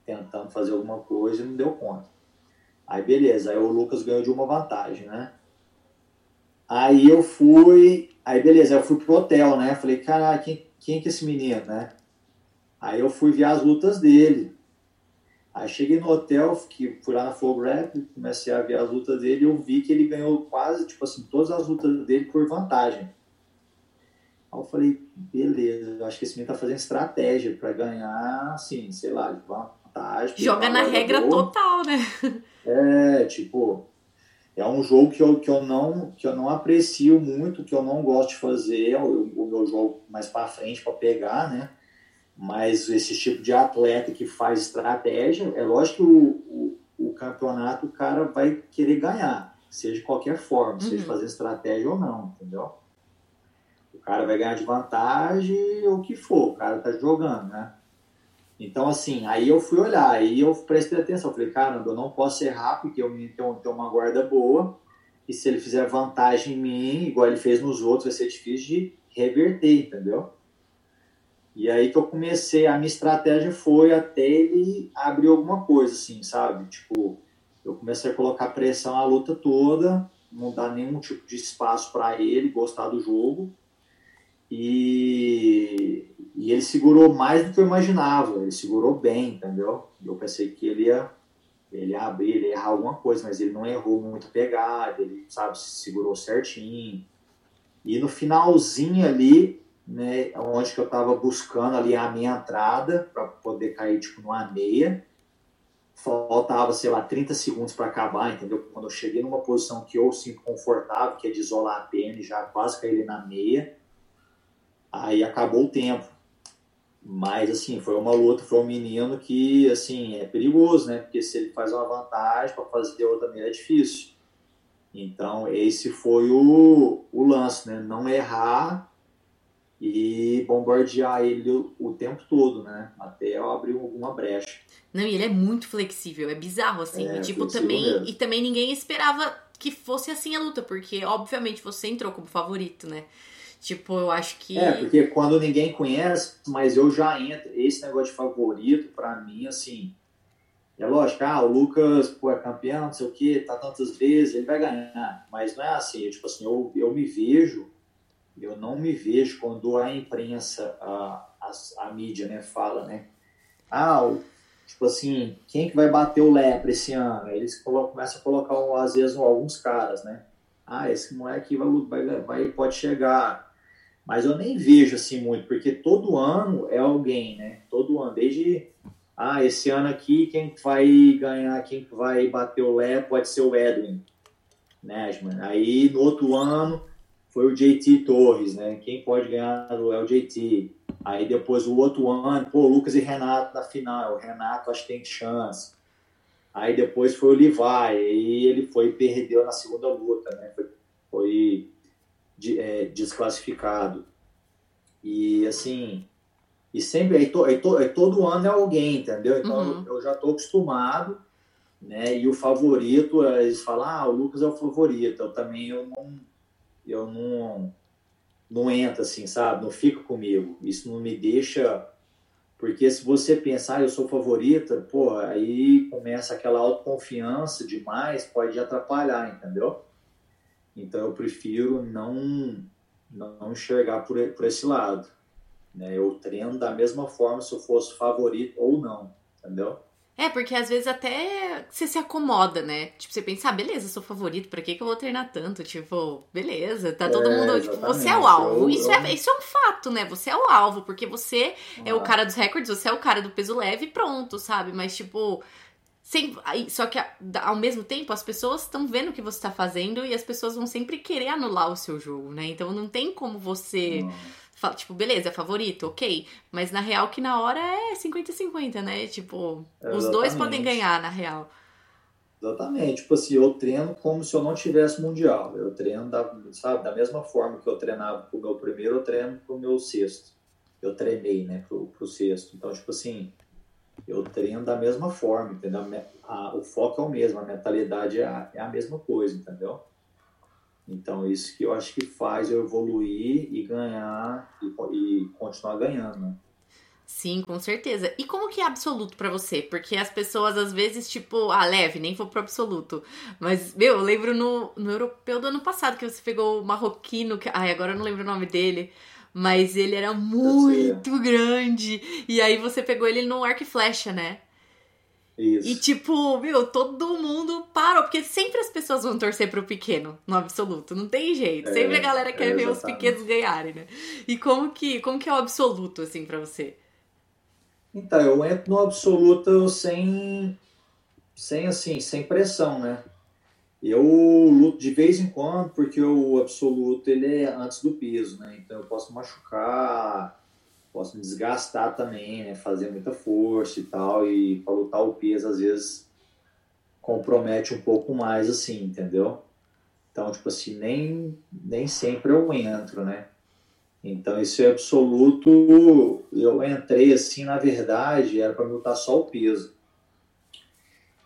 S2: tentando fazer alguma coisa e não deu conta. Aí beleza, aí o Lucas ganhou de uma vantagem, né? Aí eu fui, aí beleza, eu fui pro hotel, né? Falei, cara, quem, quem que é esse menino, né? Aí eu fui ver as lutas dele. Aí cheguei no hotel, que fui lá na Flow Rap, comecei a ver as lutas dele e eu vi que ele ganhou quase, tipo assim, todas as lutas dele por vantagem. Aí eu falei, beleza, eu acho que esse menino tá fazendo estratégia para ganhar, assim, sei lá, de vantagem.
S1: Joga na regra total, né?
S2: É, tipo, é um jogo que eu, que eu, não, que eu não aprecio muito, que eu não gosto de fazer, é o, o meu jogo mais para frente para pegar, né? Mas esse tipo de atleta que faz estratégia, é lógico que o, o, o campeonato o cara vai querer ganhar, seja de qualquer forma, uhum. seja fazer estratégia ou não, entendeu? cara vai ganhar de vantagem ou o que for, o cara tá jogando, né? Então, assim, aí eu fui olhar, aí eu prestei atenção, falei, caramba, eu não posso errar, porque eu tenho, tenho uma guarda boa, e se ele fizer vantagem em mim, igual ele fez nos outros, vai ser difícil de reverter, entendeu? E aí que eu comecei, a minha estratégia foi até ele abrir alguma coisa, assim, sabe? Tipo, eu comecei a colocar pressão a luta toda, não dar nenhum tipo de espaço para ele gostar do jogo, e, e ele segurou mais do que eu imaginava. Ele segurou bem, entendeu? Eu pensei que ele ia, ele ia abrir, ele ia errar alguma coisa, mas ele não errou muito a pegada, ele, sabe, se segurou certinho. E no finalzinho ali, né, onde que eu estava buscando ali a minha entrada para poder cair tipo numa meia, faltava, sei lá, 30 segundos para acabar, entendeu? Quando eu cheguei numa posição que eu sinto confortável, que é de isolar a pena e já quase caí na meia, Aí acabou o tempo. Mas, assim, foi uma luta, foi um menino que, assim, é perigoso, né? Porque se ele faz uma vantagem, para fazer outra também é difícil. Então, esse foi o, o lance, né? Não errar e bombardear ele o, o tempo todo, né? Até eu abrir alguma brecha.
S1: Não, e ele é muito flexível, é bizarro, assim. É, e, tipo, também, mesmo. e também ninguém esperava que fosse assim a luta, porque, obviamente, você entrou como favorito, né? Tipo, eu acho que.
S2: É, porque quando ninguém conhece, mas eu já entro. Esse negócio de favorito, para mim, assim. É lógico, ah, o Lucas pô, é campeão, não sei o quê, tá tantas vezes, ele vai ganhar. Mas não é assim, tipo assim, eu, eu me vejo, eu não me vejo quando a imprensa, a, a, a mídia, né, fala, né? Ah, o, tipo assim, quem que vai bater o lepre esse ano? Eles colocam, começam a colocar, às vezes, alguns caras, né? Ah, esse moleque vai, vai, vai, pode chegar mas eu nem vejo assim muito, porque todo ano é alguém, né? Todo ano, desde ah, esse ano aqui quem vai ganhar, quem vai bater o Lé pode ser o Edwin Nashman. Aí no outro ano foi o JT Torres, né? Quem pode ganhar é o JT. Aí depois o outro ano, pô, Lucas e Renato na final. O Renato acho que tem chance. Aí depois foi o Levi, aí ele foi perdeu na segunda luta, né? Foi, foi de, é, desclassificado. E assim, e sempre, aí, to, aí, to, aí, todo ano é alguém, entendeu? Então uhum. eu, eu já estou acostumado, né? E o favorito, eles falam, ah, o Lucas é o favorito. Eu também eu não, eu não, não entro assim, sabe? Não fica comigo. Isso não me deixa. Porque se você pensar, ah, eu sou favorita, pô, aí começa aquela autoconfiança demais, pode atrapalhar, entendeu? Então eu prefiro não, não enxergar por, por esse lado. Né? Eu treino da mesma forma se eu fosse favorito ou não, entendeu?
S1: É, porque às vezes até você se acomoda, né? Tipo, você pensa, ah, beleza, sou favorito, pra que, que eu vou treinar tanto? Tipo, beleza, tá todo é, mundo. Tipo, você é o alvo. Eu, isso, É, isso é um fato, né? Você é o alvo, porque você ah. é o cara dos recordes, você é o cara do peso leve e pronto, sabe? Mas, tipo. Sem, só que ao mesmo tempo as pessoas estão vendo o que você está fazendo e as pessoas vão sempre querer anular o seu jogo, né? Então não tem como você. Hum tipo, beleza, é favorito, ok. Mas na real que na hora é 50-50, né? Tipo, Exatamente. os dois podem ganhar, na real.
S2: Exatamente. Tipo assim, eu treino como se eu não tivesse mundial. Eu treino, da, sabe, da mesma forma que eu treinava pro meu primeiro, eu treino pro meu sexto. Eu treinei, né, pro, pro sexto. Então, tipo assim, eu treino da mesma forma, entendeu? A, o foco é o mesmo, a mentalidade é a, é a mesma coisa, entendeu? Então, isso que eu acho que faz eu evoluir e ganhar e, e continuar ganhando. Né?
S1: Sim, com certeza. E como que é absoluto para você? Porque as pessoas às vezes, tipo, ah, leve, nem vou pro absoluto. Mas, meu, eu lembro no, no europeu do ano passado que você pegou o marroquino, que, ai, agora eu não lembro o nome dele, mas ele era muito grande. E aí você pegou ele no arco e flecha, né?
S2: Isso.
S1: E tipo, meu, todo mundo parou, porque sempre as pessoas vão torcer pro pequeno, no absoluto, não tem jeito. É, sempre a galera quer é, ver os pequenos ganharem, né? E como que, como que é o absoluto, assim, para você?
S2: Então, eu entro no absoluto sem, sem assim, sem pressão, né? Eu luto de vez em quando, porque o absoluto ele é antes do peso, né? Então eu posso machucar, posso me desgastar também, né? Fazer muita força e tal, e para lutar o peso às vezes compromete um pouco mais, assim, entendeu? Então, tipo assim, nem, nem sempre eu entro, né? Então, isso é absoluto. Eu entrei assim, na verdade, era para lutar só o peso.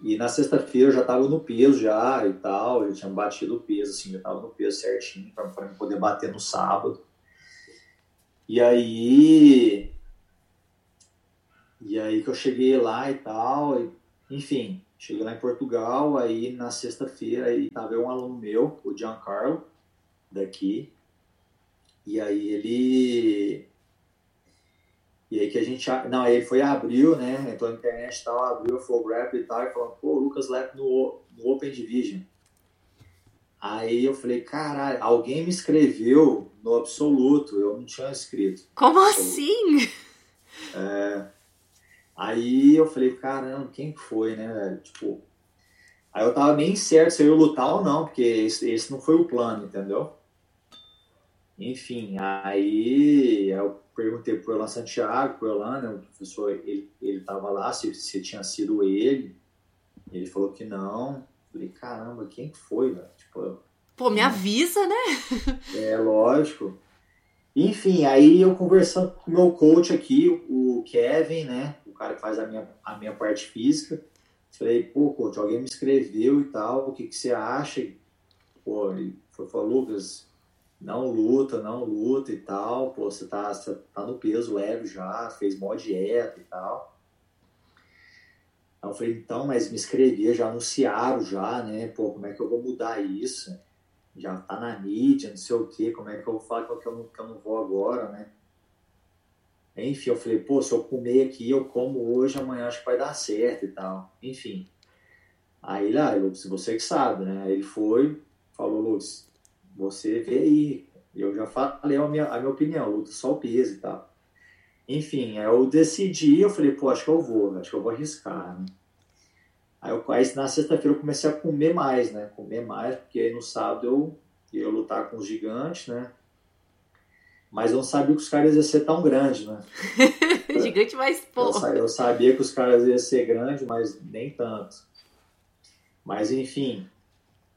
S2: E na sexta-feira eu já estava no peso já e tal, eu tinha batido o peso, assim, já estava no peso certinho para poder bater no sábado. E aí. E aí que eu cheguei lá e tal, e, enfim, cheguei lá em Portugal, aí na sexta-feira aí tava um aluno meu, o Giancarlo, daqui, e aí ele. E aí que a gente. Não, ele foi abriu, né? Entrou na internet e tal, abriu o Flow Rap e tal, e falou, pô, Lucas Lep no, no Open Division. Aí eu falei, caralho, alguém me escreveu no absoluto, eu não tinha escrito.
S1: Como assim?
S2: É, aí eu falei, caramba, quem foi, né, velho? Tipo, aí eu tava bem certo se eu ia lutar ou não, porque esse, esse não foi o plano, entendeu? Enfim, aí eu perguntei pro Elan Santiago, pro Elan, né, o professor, ele, ele tava lá, se, se tinha sido ele. Ele falou que não. Falei, caramba, quem foi, velho? Tipo,
S1: Pô, me avisa, né?
S2: É, lógico. Enfim, aí eu conversando com o meu coach aqui, o Kevin, né? O cara que faz a minha, a minha parte física. Falei, pô, coach, alguém me escreveu e tal, o que, que você acha? Pô, ele falou, Lucas, não luta, não luta e tal, pô, você tá, você tá no peso leve já, fez mó dieta e tal. Aí eu falei, então, mas me inscrevi, já anunciaram já, né? Pô, como é que eu vou mudar isso? Já tá na mídia, não sei o quê, como é que eu vou falar que eu não, que eu não vou agora, né? Enfim, eu falei, pô, se eu comer aqui, eu como hoje, amanhã acho que vai dar certo e tal. Enfim. Aí ele, ah, Lucas, você que sabe, né? Aí ele foi, falou, Lucas, você vê aí. Eu já falei a minha, a minha opinião, luta só o peso e tal. Enfim, eu decidi, eu falei, pô, acho que eu vou, acho que eu vou arriscar, né? Aí, eu, aí na sexta-feira eu comecei a comer mais, né? Comer mais, porque aí no sábado eu ia lutar com os gigantes, né? Mas eu não sabia que os caras iam ser tão grandes, né? [laughs]
S1: Gigante mais pouco.
S2: Eu, eu sabia que os caras iam ser grandes, mas nem tanto. Mas enfim,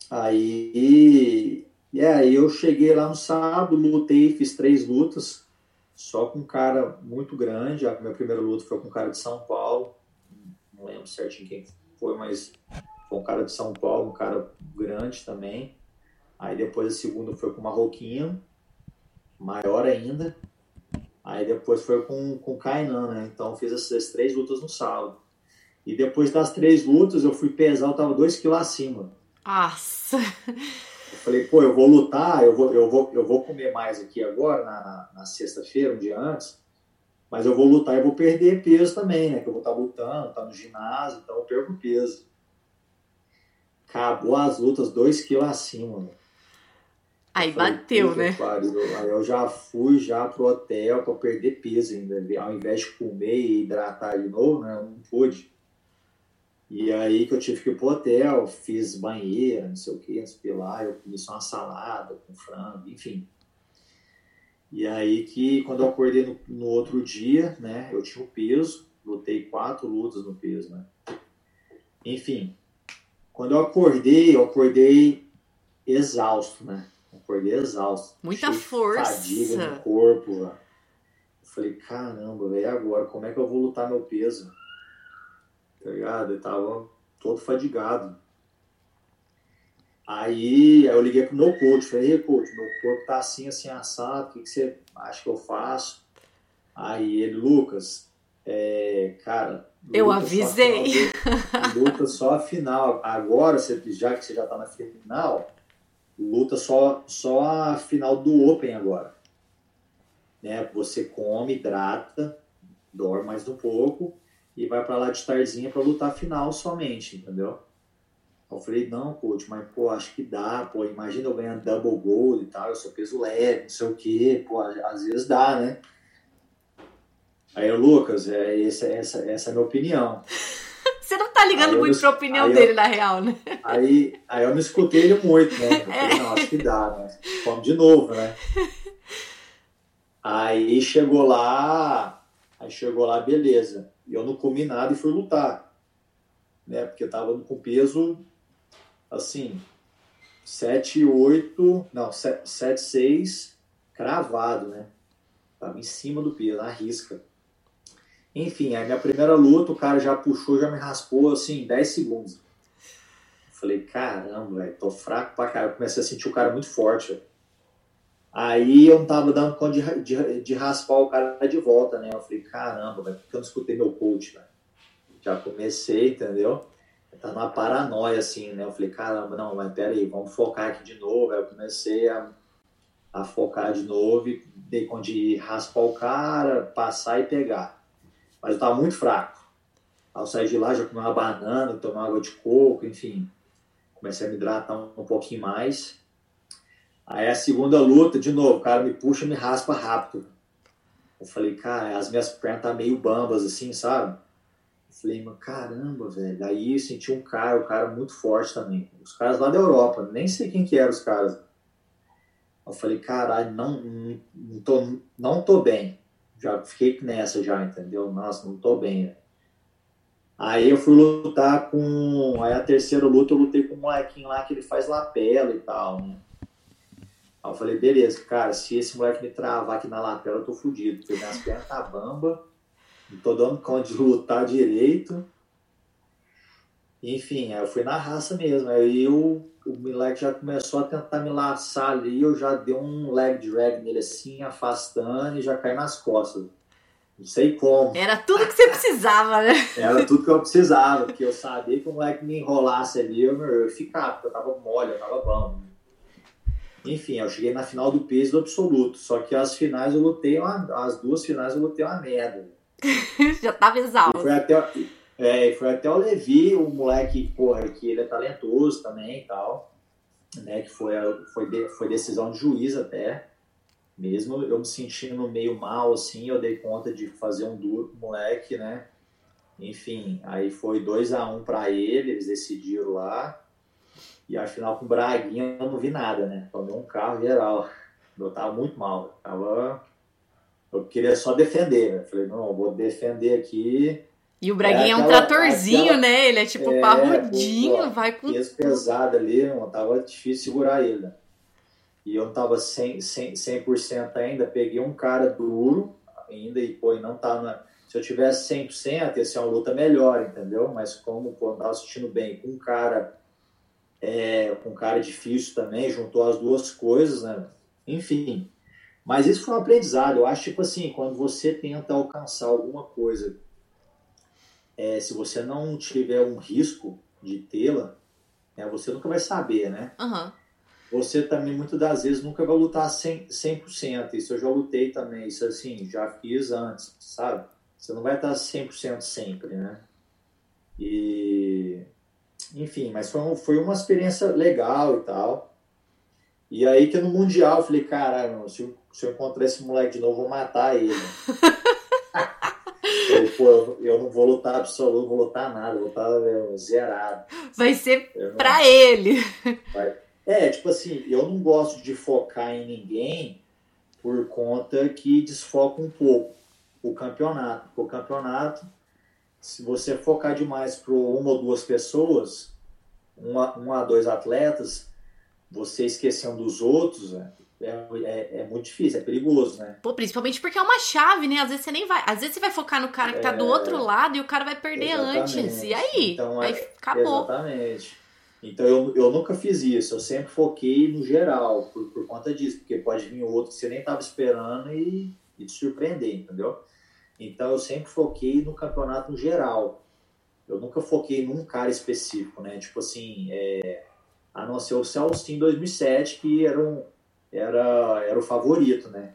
S2: aí, e aí eu cheguei lá no sábado, lutei, fiz três lutas, só com um cara muito grande. A minha primeira luta foi com um cara de São Paulo, não lembro certinho quem foi, mas foi um cara de São Paulo, um cara grande também. Aí depois a segunda foi com uma Marroquinho, maior ainda. Aí depois foi com, com o Kainan, né? Então fiz essas três lutas no sábado. E depois das três lutas eu fui pesar, eu tava dois quilos acima.
S1: Nossa!
S2: Eu falei, pô, eu vou lutar, eu vou, eu vou, eu vou comer mais aqui agora, na, na, sexta-feira, um dia antes, mas eu vou lutar e vou perder peso também, né? Que eu vou estar tá lutando, estar tá no ginásio, então eu perco peso. Acabou as lutas dois quilos acima, né?
S1: Aí bateu, né?
S2: Aí eu já fui já pro hotel para perder peso ainda. Ao invés de comer e hidratar de novo, né? Eu não pude. E aí que eu tive que ir pro hotel, fiz banheiro, não sei o que, não sei o que lá. Eu comi só uma salada com frango, enfim. E aí que quando eu acordei no, no outro dia, né? Eu tinha o peso, lutei quatro lutas no peso, né? Enfim, quando eu acordei, eu acordei exausto, né? acordei exausto.
S1: Muita força.
S2: Fadiga no corpo. Eu falei, caramba, velho, agora como é que eu vou lutar meu peso? Tá ligado? Eu tava todo fadigado. Aí, aí eu liguei pro meu coach, falei, ei, coach, meu corpo tá assim, assim, assado, o que, que você acha que eu faço? Aí ele, Lucas, é, cara.
S1: Eu avisei.
S2: Só luta só a final. Agora, já que você já tá na final, luta só, só a final do Open agora. Né? Você come, hidrata, dorme mais um pouco e vai para lá de tardezinha para lutar final somente, entendeu? Eu falei, não, coach, mas pô, acho que dá, pô, imagina eu ganhar double gold e tal, eu sou peso leve, não sei o quê, pô, às vezes dá, né? Aí, Lucas, é, essa, essa, essa é a minha opinião. [laughs]
S1: Você não tá ligando muito pra opinião dele, eu, na real, né?
S2: Aí, aí eu não escutei ele muito, né? Eu [laughs] falei, não, acho que dá, né? Vamos de novo, né? [laughs] Aí chegou lá, aí chegou lá, beleza. Eu não comi nada e fui lutar. Né? Porque tava com peso, assim, 7, 8, não, 7, 7 6, cravado, né? Tava em cima do peso, na risca. Enfim, a minha primeira luta, o cara já puxou, já me raspou assim, 10 segundos. Falei, caramba, velho, tô fraco pra caramba. Comecei a sentir o cara muito forte, véio. Aí eu não tava dando conta de, de, de, raspar o cara de volta, né? Eu falei, caramba, velho, por que eu não escutei meu coach, velho? Já comecei, entendeu? Tá numa paranoia, assim, né? Eu falei, caramba, não, mas pera aí, vamos focar aqui de novo. Aí eu comecei a, a focar de novo e dei conta de raspar o cara, passar e pegar mas eu estava muito fraco. Ao sair de lá, já comi uma banana, tomei água de coco, enfim. Comecei a me hidratar um, um pouquinho mais. Aí a segunda luta, de novo, o cara me puxa e me raspa rápido. Eu falei, cara, as minhas pernas tá meio bambas assim, sabe? Eu falei, mano, caramba, velho. Aí eu senti um cara, um cara muito forte também. Os caras lá da Europa, nem sei quem que eram os caras. Eu falei, caralho, não, não, tô, não tô bem já fiquei nessa já, entendeu? Nossa, não tô bem. Aí eu fui lutar com. Aí a terceira luta eu lutei com um molequinho lá que ele faz lapela e tal, né? Aí eu falei, beleza, cara, se esse moleque me travar aqui na lapela, eu tô fudido, porque minhas pernas tá bamba, não tô dando conta de lutar direito. Enfim, aí eu fui na raça mesmo. Aí eu o moleque já começou a tentar me laçar ali, eu já dei um leg drag nele assim, afastando e já caí nas costas. Não sei como.
S1: Era tudo que você precisava, né? [laughs]
S2: Era tudo que eu precisava, porque eu sabia que o moleque me enrolasse ali, eu, eu ia ficar, porque eu tava mole, eu tava bom. Enfim, eu cheguei na final do peso do absoluto, só que as finais eu lutei, uma, as duas finais eu lutei uma merda. [laughs]
S1: já tava exausto.
S2: E foi até, é, foi até o Levi, o moleque, porra, que ele é talentoso também e tal, né, que foi, foi, de, foi decisão de juiz até. Mesmo eu me sentindo meio mal, assim, eu dei conta de fazer um duro pro moleque, né? Enfim, aí foi 2 a 1 um para ele, eles decidiram lá. E afinal com o Braguinha eu não vi nada, né? Tomei um carro geral. Eu tava muito mal. Eu, tava... eu queria só defender. Né? Falei, não, eu vou defender aqui.
S1: E o Braguinha é, aquela, é um tratorzinho, aquela... né? Ele é tipo é, parrudinho, pô, vai com.
S2: Peso pesado ali, não tava difícil segurar ele. Né? E eu não tava 100%, 100, 100 ainda. Peguei um cara duro ainda e, pô, não tava. Na... Se eu tivesse 100%, ia ser uma luta melhor, entendeu? Mas como pô, eu tava assistindo bem com um cara. É, com um cara difícil também, juntou as duas coisas, né? Enfim. Mas isso foi um aprendizado. Eu acho, tipo assim, quando você tenta alcançar alguma coisa, é, se você não tiver um risco de tê-la, né, você nunca vai saber, né?
S1: Uhum.
S2: Você também, muitas das vezes, nunca vai lutar 100%, 100%. Isso eu já lutei também. Isso, assim, já fiz antes, sabe? Você não vai estar 100% sempre, né? E... Enfim, mas foi, foi uma experiência legal e tal. E aí que no Mundial eu falei, caralho, se, eu, se eu encontrar esse moleque de novo, eu vou matar ele. [laughs] eu, pô, eu, não vou lutar absoluto, vou lutar nada, vou lutar é, zerado.
S1: Vai ser não... pra ele.
S2: Vai. É, tipo assim, eu não gosto de focar em ninguém por conta que desfoca um pouco o campeonato. O campeonato, se você focar demais para uma ou duas pessoas, um a, um a dois atletas, você esquecendo dos outros, é, é, é, muito difícil, é perigoso, né?
S1: Pô, principalmente porque é uma chave, né? Às vezes você nem vai. Às vezes você vai focar no cara que tá do outro lado e o cara vai perder exatamente. antes. E aí? Então, aí é, acabou.
S2: Exatamente. Então eu, eu nunca fiz isso, eu sempre foquei no geral, por, por conta disso, porque pode vir outro que você nem tava esperando e, e te surpreender, entendeu? Então eu sempre foquei no campeonato geral. Eu nunca foquei num cara específico, né? Tipo assim, é, a não ser o Celso em 2007, que era, um, era, era o favorito, né?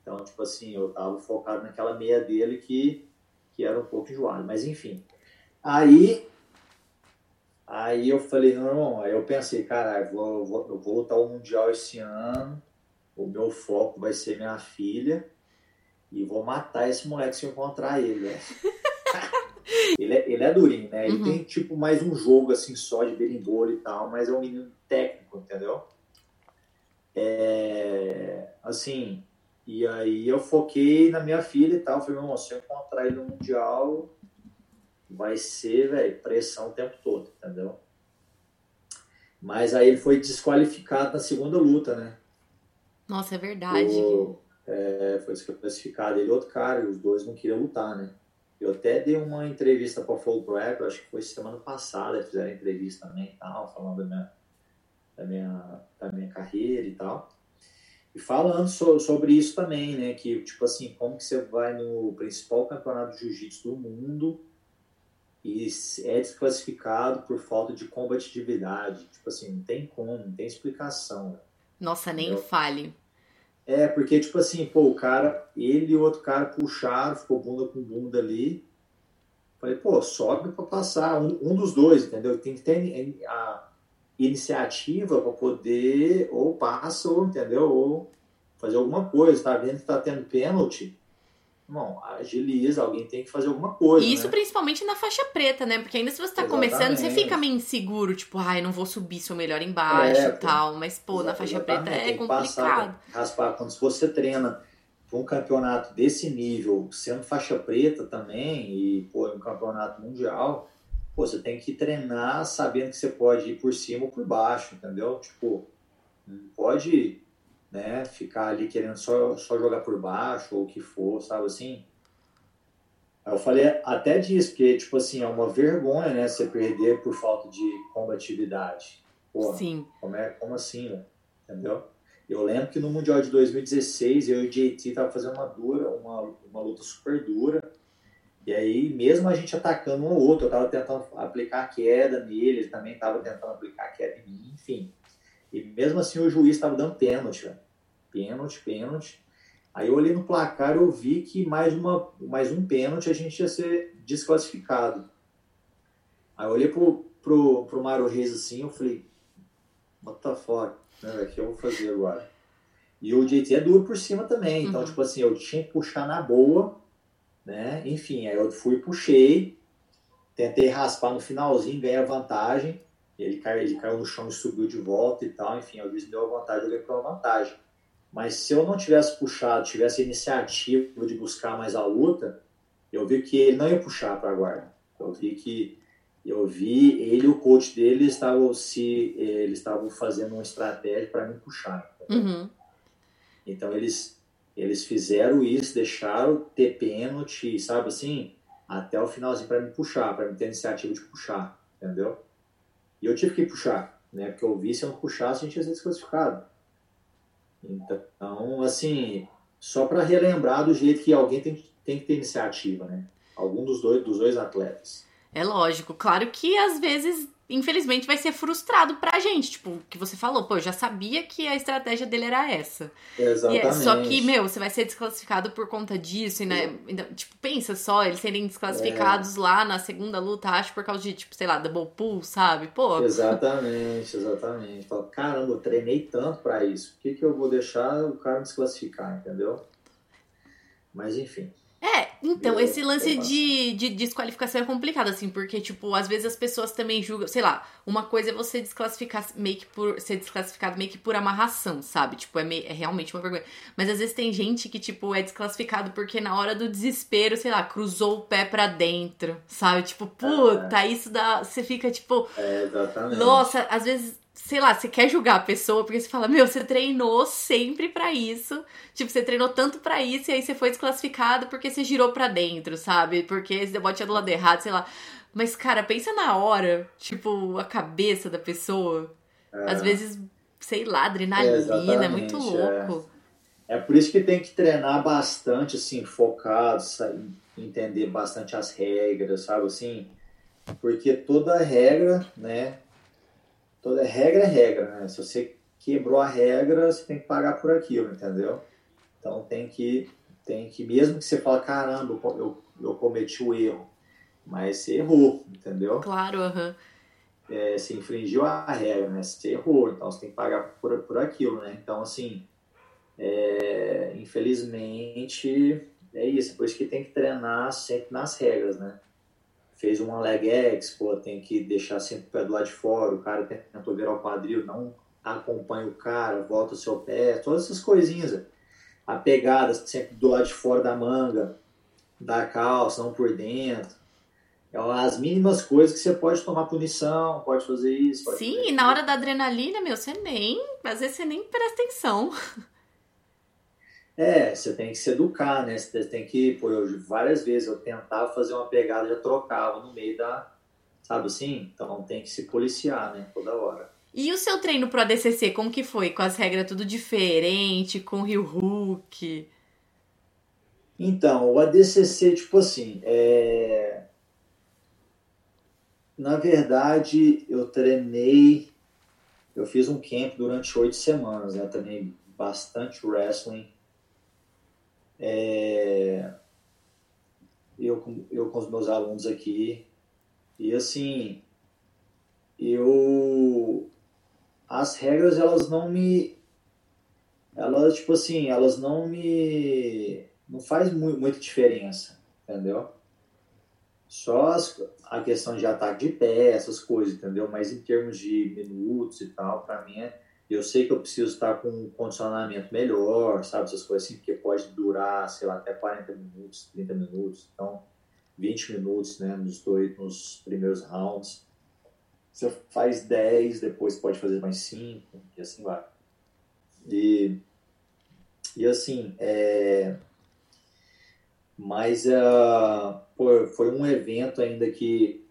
S2: Então, tipo assim, eu tava focado naquela meia dele que, que era um pouco enjoado, mas enfim. Aí, aí eu falei, não, não, aí eu pensei, cara, eu vou, eu vou, eu vou lutar o Mundial esse ano, o meu foco vai ser minha filha, e vou matar esse moleque se eu encontrar ele, né? [laughs] Ele é, ele é durinho, né? Ele uhum. tem tipo mais um jogo assim só de berimbolo e tal, mas é um menino técnico, entendeu? É, assim, e aí eu foquei na minha filha e tal. Falei, meu se eu encontrar ele no Mundial, vai ser, velho, pressão o tempo todo, entendeu? Mas aí ele foi desqualificado na segunda luta, né?
S1: Nossa, é verdade.
S2: O, é, foi desqualificado ele e outro cara, e os dois não queriam lutar, né? Eu até dei uma entrevista para a Fullcrack, acho que foi semana passada, fizeram entrevista também e tal, falando da minha, da minha, da minha carreira e tal. E falando so, sobre isso também, né? Que, tipo assim, como que você vai no principal campeonato de jiu-jitsu do mundo e é desclassificado por falta de combatividade. Tipo assim, não tem como, não tem explicação.
S1: Nossa, nem Entendeu? fale.
S2: É, porque, tipo assim, pô, o cara, ele e o outro cara puxaram, ficou bunda com bunda ali. Falei, pô, sobe para passar, um, um, dos dois, entendeu? Tem que ter a iniciativa para poder, ou passa, ou, entendeu? Ou fazer alguma coisa, tá vendo que tá tendo pênalti, Bom, agiliza, alguém tem que fazer alguma coisa.
S1: E isso
S2: né?
S1: principalmente na faixa preta, né? Porque ainda se você tá Exatamente. começando, você fica meio inseguro, tipo, ai, não vou subir, sou melhor embaixo é, e tal. Mas, pô, na faixa preta é complicado. Passar,
S2: raspar. Quando se você treina um campeonato desse nível, sendo faixa preta também, e pô, um campeonato mundial, pô, você tem que treinar sabendo que você pode ir por cima ou por baixo, entendeu? Tipo, não pode né? Ficar ali querendo só, só jogar por baixo ou o que for, sabe assim? Aí eu falei até disso, porque, tipo assim, é uma vergonha, né? Você perder por falta de combatividade. Porra,
S1: Sim.
S2: Como, é, como assim, né? Entendeu? Eu lembro que no Mundial de 2016, eu e o JT tava fazendo uma dura, uma, uma luta super dura. E aí, mesmo a gente atacando um ou outro, eu tava tentando aplicar queda nele, ele também tava tentando aplicar queda em mim, enfim. Mesmo assim o juiz estava dando pênalti, velho. Pênalti, pênalti. Aí eu olhei no placar e eu vi que mais, uma, mais um pênalti a gente ia ser desclassificado. Aí eu olhei pro, pro, pro Mário Reis assim eu falei, what the fuck, né, o que eu vou fazer agora? E o JT é duro por cima também. Então, uhum. tipo assim, eu tinha que puxar na boa, né? Enfim, aí eu fui, puxei, tentei raspar no finalzinho, ganhei a vantagem. Ele caiu, ele caiu no chão e subiu de volta e tal. Enfim, o juiz me deu a vantagem, eu ganhei pela vantagem. Mas se eu não tivesse puxado, tivesse a iniciativa de buscar mais a luta, eu vi que ele não ia puxar para a guarda. Eu vi que eu vi ele e o coach dele estavam se eles estavam fazendo uma estratégia para me puxar.
S1: Uhum.
S2: Então eles eles fizeram isso, deixaram ter pênalti, sabe assim, até o finalzinho para me puxar, para me ter iniciativa de puxar, entendeu? E eu tive que puxar, né? Porque eu vi se eu não puxasse a gente ia ser desclassificado. Então, assim, só para relembrar do jeito que alguém tem, tem que ter iniciativa, né? Algum dos dois, dos dois atletas.
S1: É lógico. Claro que às vezes, infelizmente, vai ser frustrado pra gente. Tipo, que você falou, pô, eu já sabia que a estratégia dele era essa.
S2: Exatamente. É,
S1: só que, meu, você vai ser desclassificado por conta disso, né? Então, tipo, pensa só, eles serem desclassificados é. lá na segunda luta, acho, por causa de, tipo, sei lá, double pull, sabe? Pô.
S2: Exatamente, exatamente. Fala, caramba, eu treinei tanto pra isso. Por que, que eu vou deixar o cara desclassificar, entendeu? Mas enfim.
S1: Então, esse lance de, de desqualificação é complicado, assim, porque, tipo, às vezes as pessoas também julgam, sei lá, uma coisa é você desclassificar meio que por ser desclassificado meio que por amarração, sabe? Tipo, é, meio, é realmente uma vergonha. Mas às vezes tem gente que, tipo, é desclassificado porque na hora do desespero, sei lá, cruzou o pé pra dentro, sabe? Tipo, puta, é. isso dá. Você fica, tipo.
S2: É, exatamente.
S1: Nossa, às vezes sei lá, você quer julgar a pessoa porque você fala, meu, você treinou sempre para isso. Tipo, você treinou tanto para isso e aí você foi desclassificado porque você girou para dentro, sabe? Porque esse debote é do lado errado, sei lá. Mas, cara, pensa na hora, tipo, a cabeça da pessoa. É. Às vezes, sei lá, adrenalina, é, é muito louco.
S2: É. é. por isso que tem que treinar bastante, assim, focado, sabe? entender bastante as regras, sabe assim? Porque toda regra, né, toda regra é regra, né? Se você quebrou a regra, você tem que pagar por aquilo, entendeu? Então tem que, tem que mesmo que você fale, caramba, eu, eu cometi o erro, mas você errou, entendeu?
S1: Claro, aham. Uhum.
S2: É, você infringiu a regra, né? Você errou, então você tem que pagar por, por aquilo, né? Então, assim, é, infelizmente, é isso. Por isso que tem que treinar sempre nas regras, né? Fez uma leg X, pô, tem que deixar sempre o pé do lado de fora, o cara tentou virar o quadril, não acompanha o cara, volta o seu pé, todas essas coisinhas. A pegada sempre do lado de fora da manga, da calça, não por dentro. É as mínimas coisas que você pode tomar punição, pode fazer isso. Pode
S1: Sim,
S2: fazer
S1: e na hora da adrenalina, meu, você nem. Às vezes você nem presta atenção.
S2: É, você tem que se educar, né? Você tem que, pô, eu, várias vezes eu tentava fazer uma pegada, já trocava no meio da, sabe assim? Então tem que se policiar, né? Toda hora.
S1: E o seu treino pro ADCC, como que foi? Com as regras tudo diferente, com o Rio Hook?
S2: Então, o ADCC, tipo assim, é... na verdade, eu treinei, eu fiz um camp durante oito semanas, né? Treinei bastante wrestling, é, eu, eu com os meus alunos aqui. E assim, eu. As regras, elas não me. Elas, tipo assim, elas não me. Não faz mu muita diferença, entendeu? Só as, a questão de ataque de pé, essas coisas, entendeu? Mas em termos de minutos e tal, para mim é eu sei que eu preciso estar com um condicionamento melhor, sabe? Essas coisas assim, porque pode durar, sei lá, até 40 minutos, 30 minutos. Então, 20 minutos, né, nos dois, nos primeiros rounds. Você faz 10, depois pode fazer mais 5, e assim vai. E, e assim, é... Mas uh, pô, foi um evento ainda que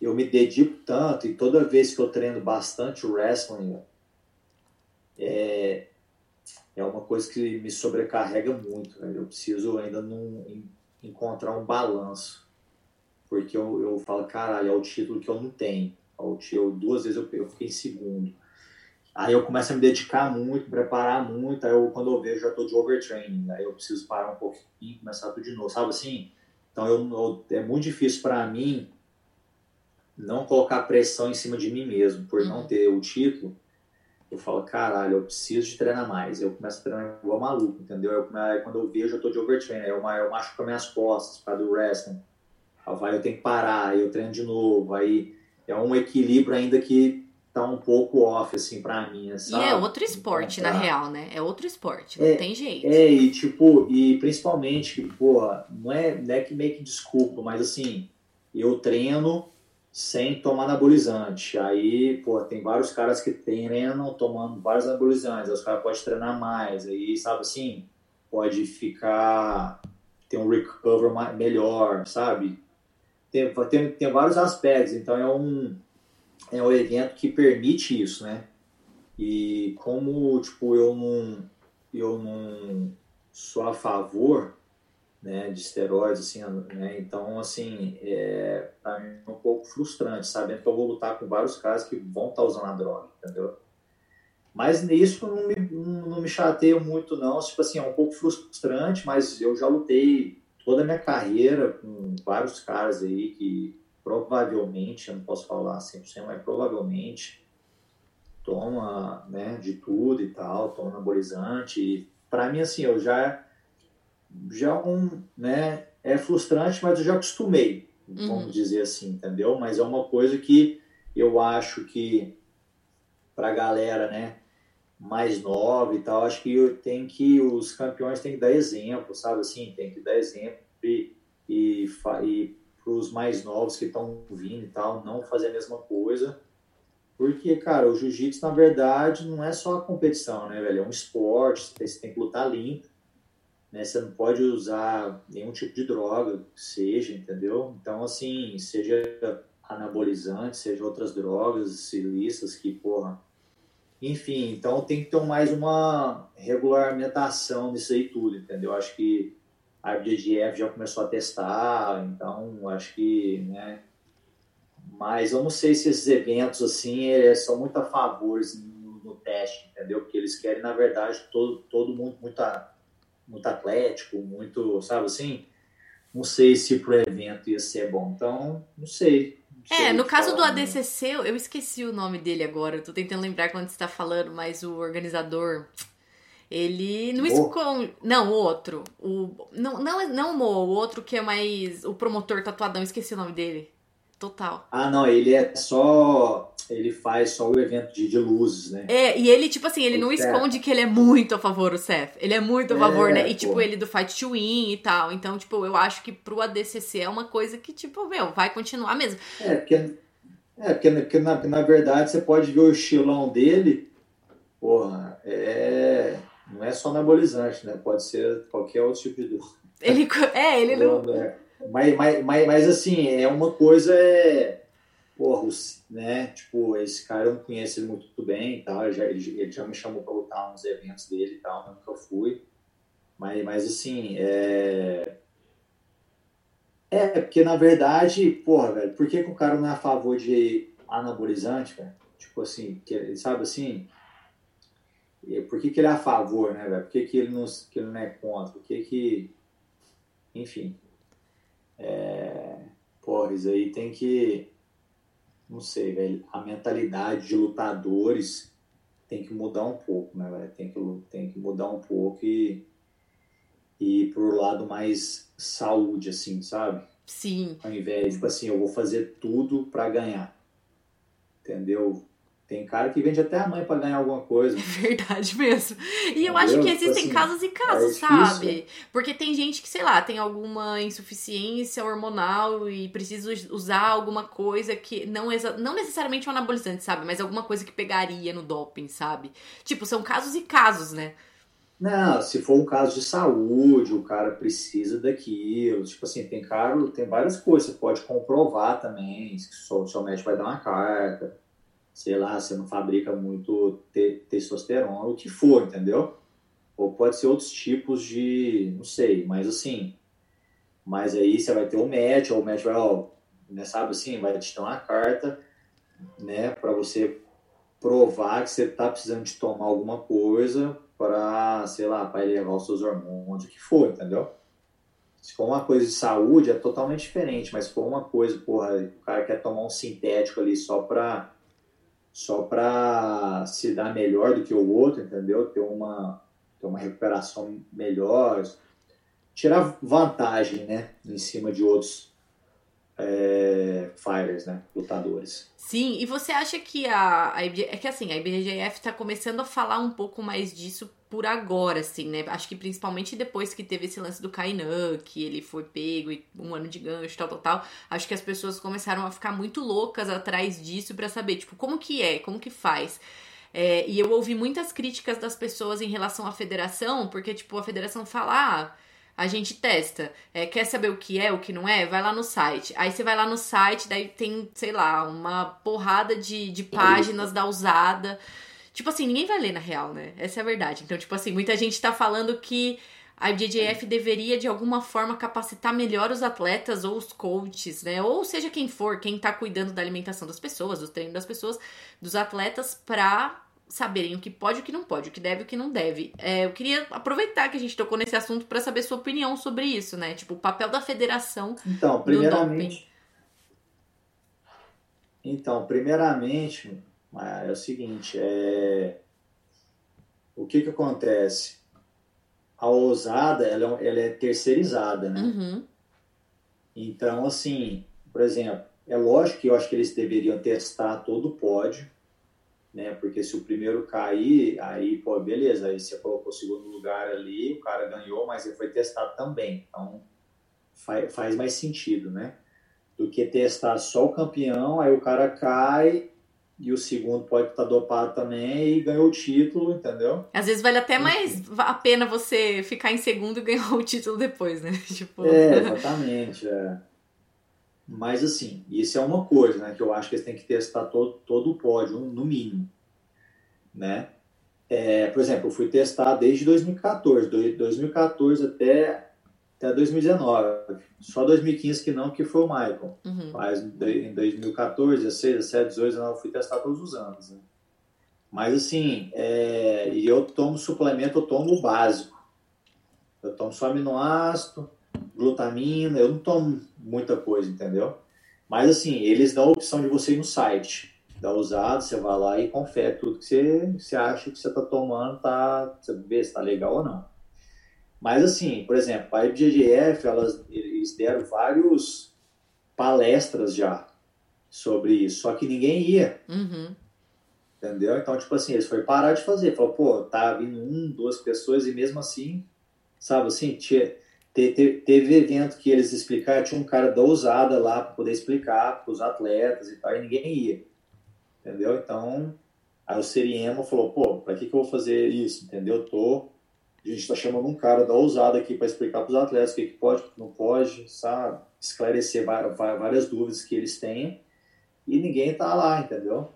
S2: eu me dedico tanto, e toda vez que eu treino bastante wrestling, é, é uma coisa que me sobrecarrega muito. Né? Eu preciso ainda não encontrar um balanço. Porque eu, eu falo, caralho, é o título que eu não tenho. Eu, duas vezes eu, eu fiquei em segundo. Aí eu começo a me dedicar muito, preparar muito. Aí eu, quando eu vejo, já estou de overtraining. Aí eu preciso parar um pouquinho e começar tudo de novo. Sabe assim? Então eu, eu é muito difícil para mim não colocar pressão em cima de mim mesmo por não uhum. ter o título eu falo, caralho, eu preciso de treinar mais. Eu começo a treinar igual maluco, entendeu? Eu, quando eu vejo, eu tô de overtrain, eu, eu machuco as minhas costas para do wrestling. Aí eu tenho que parar, aí eu treino de novo, aí é um equilíbrio ainda que tá um pouco off, assim, pra mim, sabe?
S1: E é outro esporte, na real, né? É outro esporte, não
S2: é,
S1: tem jeito.
S2: É, e tipo, e principalmente, porra, não é, não é que meio que desculpa, mas assim, eu treino sem tomar anabolizante. Aí, pô, tem vários caras que treinam tomando vários anabolizantes, aí os caras podem treinar mais, aí, sabe assim, pode ficar, ter um recover melhor, sabe? Tem, tem, tem vários aspectos, então é um, é um evento que permite isso, né? E como, tipo, eu não, eu não sou a favor né, de esteroides, assim, né? Então, assim, é, é um pouco frustrante, sabendo que eu vou lutar com vários caras que vão estar tá usando a droga, entendeu? Mas isso não me, não me chateia muito, não. Tipo assim, é um pouco frustrante, mas eu já lutei toda a minha carreira com vários caras aí que provavelmente, eu não posso falar 100%, mas provavelmente toma né, de tudo e tal, toma anabolizante. Para mim, assim, eu já já um, né, é frustrante, mas eu já acostumei, vamos uhum. dizer assim, entendeu? Mas é uma coisa que eu acho que para a galera, né, mais nova e tal, acho que tem que os campeões têm que dar exemplo, sabe assim, tem que dar exemplo e, e, e para os mais novos que estão vindo e tal, não fazer a mesma coisa. Porque, cara, o jiu-jitsu, na verdade, não é só a competição, né, velho? É um esporte, você tem, você tem que lutar limpo né? Você não pode usar nenhum tipo de droga, seja, entendeu? Então, assim, seja anabolizante, seja outras drogas ilícitas que, porra. Enfim, então tem que ter mais uma regulamentação nisso aí tudo, entendeu? Acho que a IBJJF já começou a testar, então acho que, né? Mas eu não sei se esses eventos, assim, são muito a favor no, no teste, entendeu? Porque eles querem, na verdade, todo, todo mundo muito muito atlético, muito, sabe assim? Não sei se pro evento ia ser bom. Então, não sei.
S1: Não é, no caso do ADCC, eu esqueci o nome dele agora. Eu tô tentando lembrar quando você tá falando, mas o organizador. Ele não esconde. Não, o outro. O, não, não, não o Mo, o outro que é mais. O promotor tatuadão, esqueci o nome dele. Total.
S2: Ah, não, ele é só. Ele faz só o evento de, de luzes, né?
S1: É, e ele, tipo assim, ele o não Seth. esconde que ele é muito a favor, o Seth. Ele é muito a favor, é, né? E, tipo, ele do Fight to Win e tal. Então, tipo, eu acho que pro ADCC é uma coisa que, tipo, meu, vai continuar mesmo.
S2: É, porque, é, porque, porque na, na verdade você pode ver o estilão dele, porra, é. Não é só anabolizante, né? Pode ser qualquer outro tipo de.
S1: Ele, é, ele [laughs] não.
S2: É. Mas, mas, mas, mas, assim, é uma coisa. É, porra, né? Tipo, esse cara eu conheço ele muito bem e tal. Ele já, ele já me chamou para lutar nos eventos dele e tal, nunca fui. Mas, mas assim, é. É, porque na verdade, porra, velho, por que, que o cara não é a favor de anabolizante, velho? Tipo assim, que, sabe assim? Por que, que ele é a favor, né, velho? Por que, que, ele não, que ele não é contra? Por que que. Enfim. É, porra, isso aí tem que. Não sei, velho. A mentalidade de lutadores tem que mudar um pouco, né, velho? Tem que, tem que mudar um pouco e, e ir pro lado mais saúde, assim, sabe?
S1: Sim.
S2: Ao invés, tipo assim, eu vou fazer tudo para ganhar. Entendeu? Tem cara que vende até a mãe para ganhar alguma coisa.
S1: É [laughs] verdade mesmo. E eu acho que tipo existem assim, casos e casos, é sabe? Porque tem gente que, sei lá, tem alguma insuficiência hormonal e precisa usar alguma coisa que não, não necessariamente um anabolizante, sabe? Mas alguma coisa que pegaria no doping, sabe? Tipo, são casos e casos, né?
S2: Não, se for um caso de saúde, o cara precisa daquilo. Tipo assim, tem cara, tem várias coisas. Você pode comprovar também, se o seu médico vai dar uma carta sei lá, você não fabrica muito te testosterona, o que for, entendeu? Ou pode ser outros tipos de, não sei, mas assim, mas aí você vai ter o match, ou o match vai, ó, né, sabe assim, vai te dar uma carta, né, para você provar que você tá precisando de tomar alguma coisa para, sei lá, para elevar os seus hormônios, o que for, entendeu? Se for uma coisa de saúde, é totalmente diferente, mas se for uma coisa, porra, o cara quer tomar um sintético ali só para só para se dar melhor do que o outro, entendeu? Ter uma, ter uma recuperação melhor, tirar vantagem, né, em cima de outros é, fighters, né, lutadores.
S1: Sim, e você acha que a, a é que assim, a IBJJF está começando a falar um pouco mais disso por agora, assim, né? Acho que principalmente depois que teve esse lance do Kainan, que ele foi pego e um ano de gancho, tal, tal, tal. Acho que as pessoas começaram a ficar muito loucas atrás disso para saber, tipo, como que é, como que faz. É, e eu ouvi muitas críticas das pessoas em relação à federação, porque, tipo, a federação fala, ah, a gente testa. É, quer saber o que é, o que não é? Vai lá no site. Aí você vai lá no site, daí tem, sei lá, uma porrada de, de páginas da usada. Tipo assim, ninguém vai ler na real, né? Essa é a verdade. Então, tipo assim, muita gente tá falando que a IBJJF deveria de alguma forma capacitar melhor os atletas ou os coaches, né? Ou seja quem for, quem tá cuidando da alimentação das pessoas, dos treinos das pessoas, dos atletas, pra saberem o que pode e o que não pode, o que deve e o que não deve. É, eu queria aproveitar que a gente tocou nesse assunto para saber sua opinião sobre isso, né? Tipo, o papel da federação
S2: então, primeiramente, Então, primeiramente, é o seguinte, é... o que que acontece? A ousada, ela, é ela é terceirizada, né?
S1: Uhum.
S2: Então, assim, por exemplo, é lógico que eu acho que eles deveriam testar todo o pódio, né? Porque se o primeiro cair, aí, pô, beleza, aí você colocou o segundo lugar ali, o cara ganhou, mas ele foi testado também. Então, faz, faz mais sentido, né? Do que testar só o campeão, aí o cara cai e o segundo pode estar dopado também e ganhou o título, entendeu?
S1: Às vezes vale até mais a pena você ficar em segundo e ganhar [laughs] o título depois, né? [laughs] tipo...
S2: É, exatamente. É. Mas assim, isso é uma coisa, né? Que eu acho que eles têm que testar todo, todo o pódio, no mínimo, né? É, por exemplo, eu fui testar desde 2014, 2014 até até 2019. Só 2015 que não, que foi o Michael.
S1: Uhum.
S2: Mas em 2014, 16, 17, 18, 19, eu fui testar todos os anos. Né? Mas assim, é, e eu tomo suplemento, eu tomo o básico. Eu tomo só aminoácido, glutamina, eu não tomo muita coisa, entendeu? Mas assim, eles dão a opção de você ir no site da usado, você vai lá e confere tudo que você, você acha que você está tomando, tá, você vê se está legal ou não. Mas assim, por exemplo, a IBGF, elas, eles deram vários palestras já sobre isso, só que ninguém ia.
S1: Uhum.
S2: Entendeu? Então, tipo assim, eles foram parar de fazer. Falou, pô, tá vindo um, duas pessoas e mesmo assim, sabe assim, tinha, teve, teve evento que eles explicaram, tinha um cara da ousada lá para poder explicar para os atletas e tal, e ninguém ia. Entendeu? Então, aí o Seriemo falou, pô, para que, que eu vou fazer isso? Entendeu? Eu tô a gente está chamando um cara da ousada aqui para explicar para os atletas o que, que pode, o que não pode, sabe? Esclarecer várias dúvidas que eles têm e ninguém está lá, entendeu?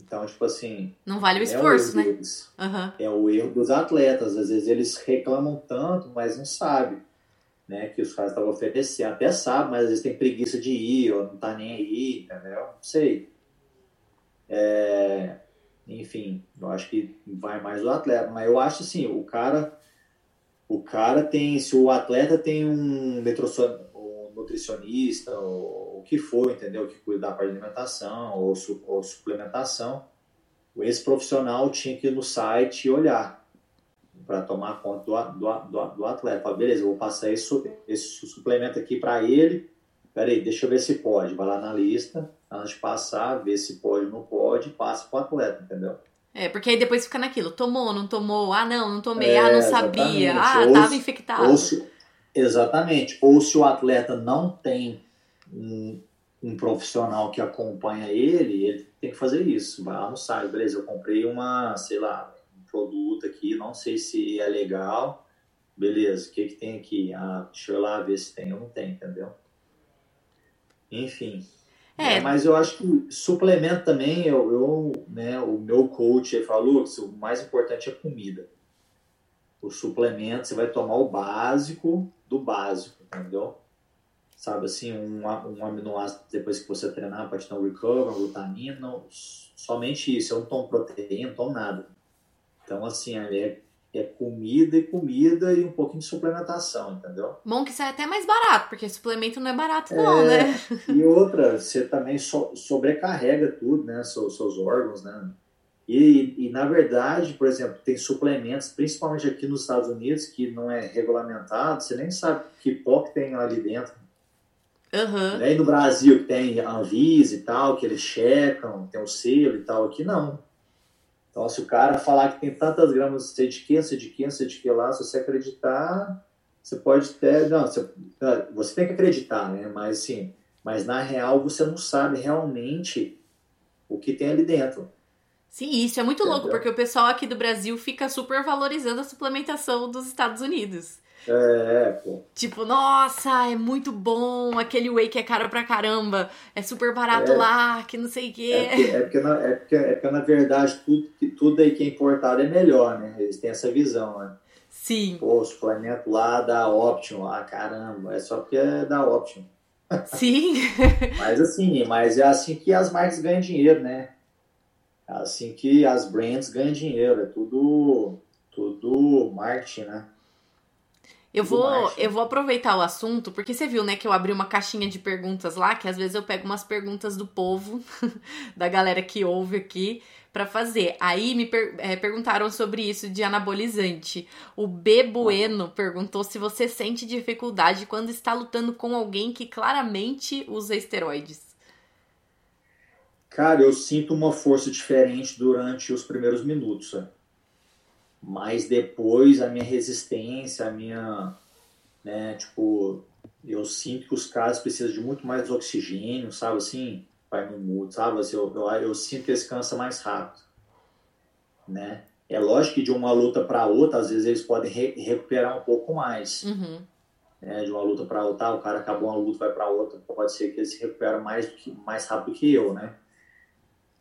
S2: Então, tipo assim.
S1: Não vale o é esforço,
S2: o
S1: né? Uhum.
S2: É o erro dos atletas. Às vezes eles reclamam tanto, mas não sabem. Né, que os caras estavam oferecendo. Até sabem, mas às vezes tem preguiça de ir, ou não tá nem aí, entendeu? Não sei. É, enfim, eu acho que vai mais do atleta, mas eu acho assim, o cara o cara tem, se o atleta tem um, um nutricionista ou o que for, entendeu? Que cuida da parte de alimentação ou, su, ou suplementação, esse profissional tinha que ir no site e olhar para tomar conta do, do, do, do atleta. Fala, beleza, eu vou passar esse, esse suplemento aqui para ele. Peraí, deixa eu ver se pode. Vai lá na lista, antes de passar, ver se pode ou não pode, passa para o atleta, entendeu?
S1: É, porque aí depois fica naquilo, tomou, não tomou, ah não, não tomei, é, ah não sabia, ah estava infectado.
S2: Ou se, exatamente, ou se o atleta não tem um, um, profissional que acompanha ele, ele tem que fazer isso, vai lá no site, beleza, eu comprei uma, sei lá, produto aqui, não sei se é legal, beleza, o que que tem aqui? Ah, deixa eu lá ver se tem ou não tem, entendeu? Enfim, é. é. Mas eu acho que suplemento também, eu, eu né, o meu coach falou que o mais importante é comida. O suplemento, você vai tomar o básico do básico, entendeu? Sabe assim, um, um aminoácido depois que você treinar para te dar um recover, glutamina, somente isso. Eu não tomo proteína, não tomo nada. Então, assim, é, é comida e comida e um pouquinho de suplementação, entendeu?
S1: Bom que isso é até mais barato, porque suplemento não é barato não,
S2: é,
S1: né?
S2: E outra, você também so, sobrecarrega tudo, né? Seus, seus órgãos, né? E, e, na verdade, por exemplo, tem suplementos, principalmente aqui nos Estados Unidos, que não é regulamentado, você nem sabe que pó que tem ali dentro.
S1: Uhum.
S2: Aí no Brasil que tem Anvisa e tal, que eles checam, tem o selo e tal, aqui não. Então, se o cara falar que tem tantas gramas, sei de que, sei de que, sei de que lá, se você acreditar, você pode ter. Não, você, você tem que acreditar, né? Mas sim, mas na real você não sabe realmente o que tem ali dentro.
S1: Sim, isso é muito Entendeu? louco, porque o pessoal aqui do Brasil fica super valorizando a suplementação dos Estados Unidos.
S2: É, pô.
S1: Tipo, nossa, é muito bom, aquele whey que é caro pra caramba, é super barato é, lá, que não sei o quê.
S2: É porque, é porque, na, é porque, é porque, na verdade, tudo, tudo aí que é importado é melhor, né? Eles têm essa visão, né?
S1: Sim.
S2: Pô, o suplemento lá da Option, ah, caramba, é só porque é da Option.
S1: Sim. [laughs]
S2: mas assim, mas é assim que as marcas ganham dinheiro, né? É assim que as brands ganham dinheiro, é tudo, tudo marketing, né?
S1: Eu vou, eu vou aproveitar o assunto, porque você viu, né, que eu abri uma caixinha de perguntas lá, que às vezes eu pego umas perguntas do povo, [laughs] da galera que ouve aqui, para fazer. Aí me per é, perguntaram sobre isso de anabolizante. O B Bueno perguntou se você sente dificuldade quando está lutando com alguém que claramente usa esteroides.
S2: Cara, eu sinto uma força diferente durante os primeiros minutos. Sabe? Mas depois a minha resistência, a minha, né, tipo, eu sinto que os caras precisam de muito mais oxigênio, sabe, assim, vai no mudo, sabe, assim, eu, eu, eu, sinto que eles cansam mais rápido, né, é lógico que de uma luta para outra, às vezes eles podem re recuperar um pouco mais,
S1: uhum.
S2: né, de uma luta para outra, o cara acabou uma luta, vai para outra, pode ser que eles se recuperam mais, mais rápido que eu, né,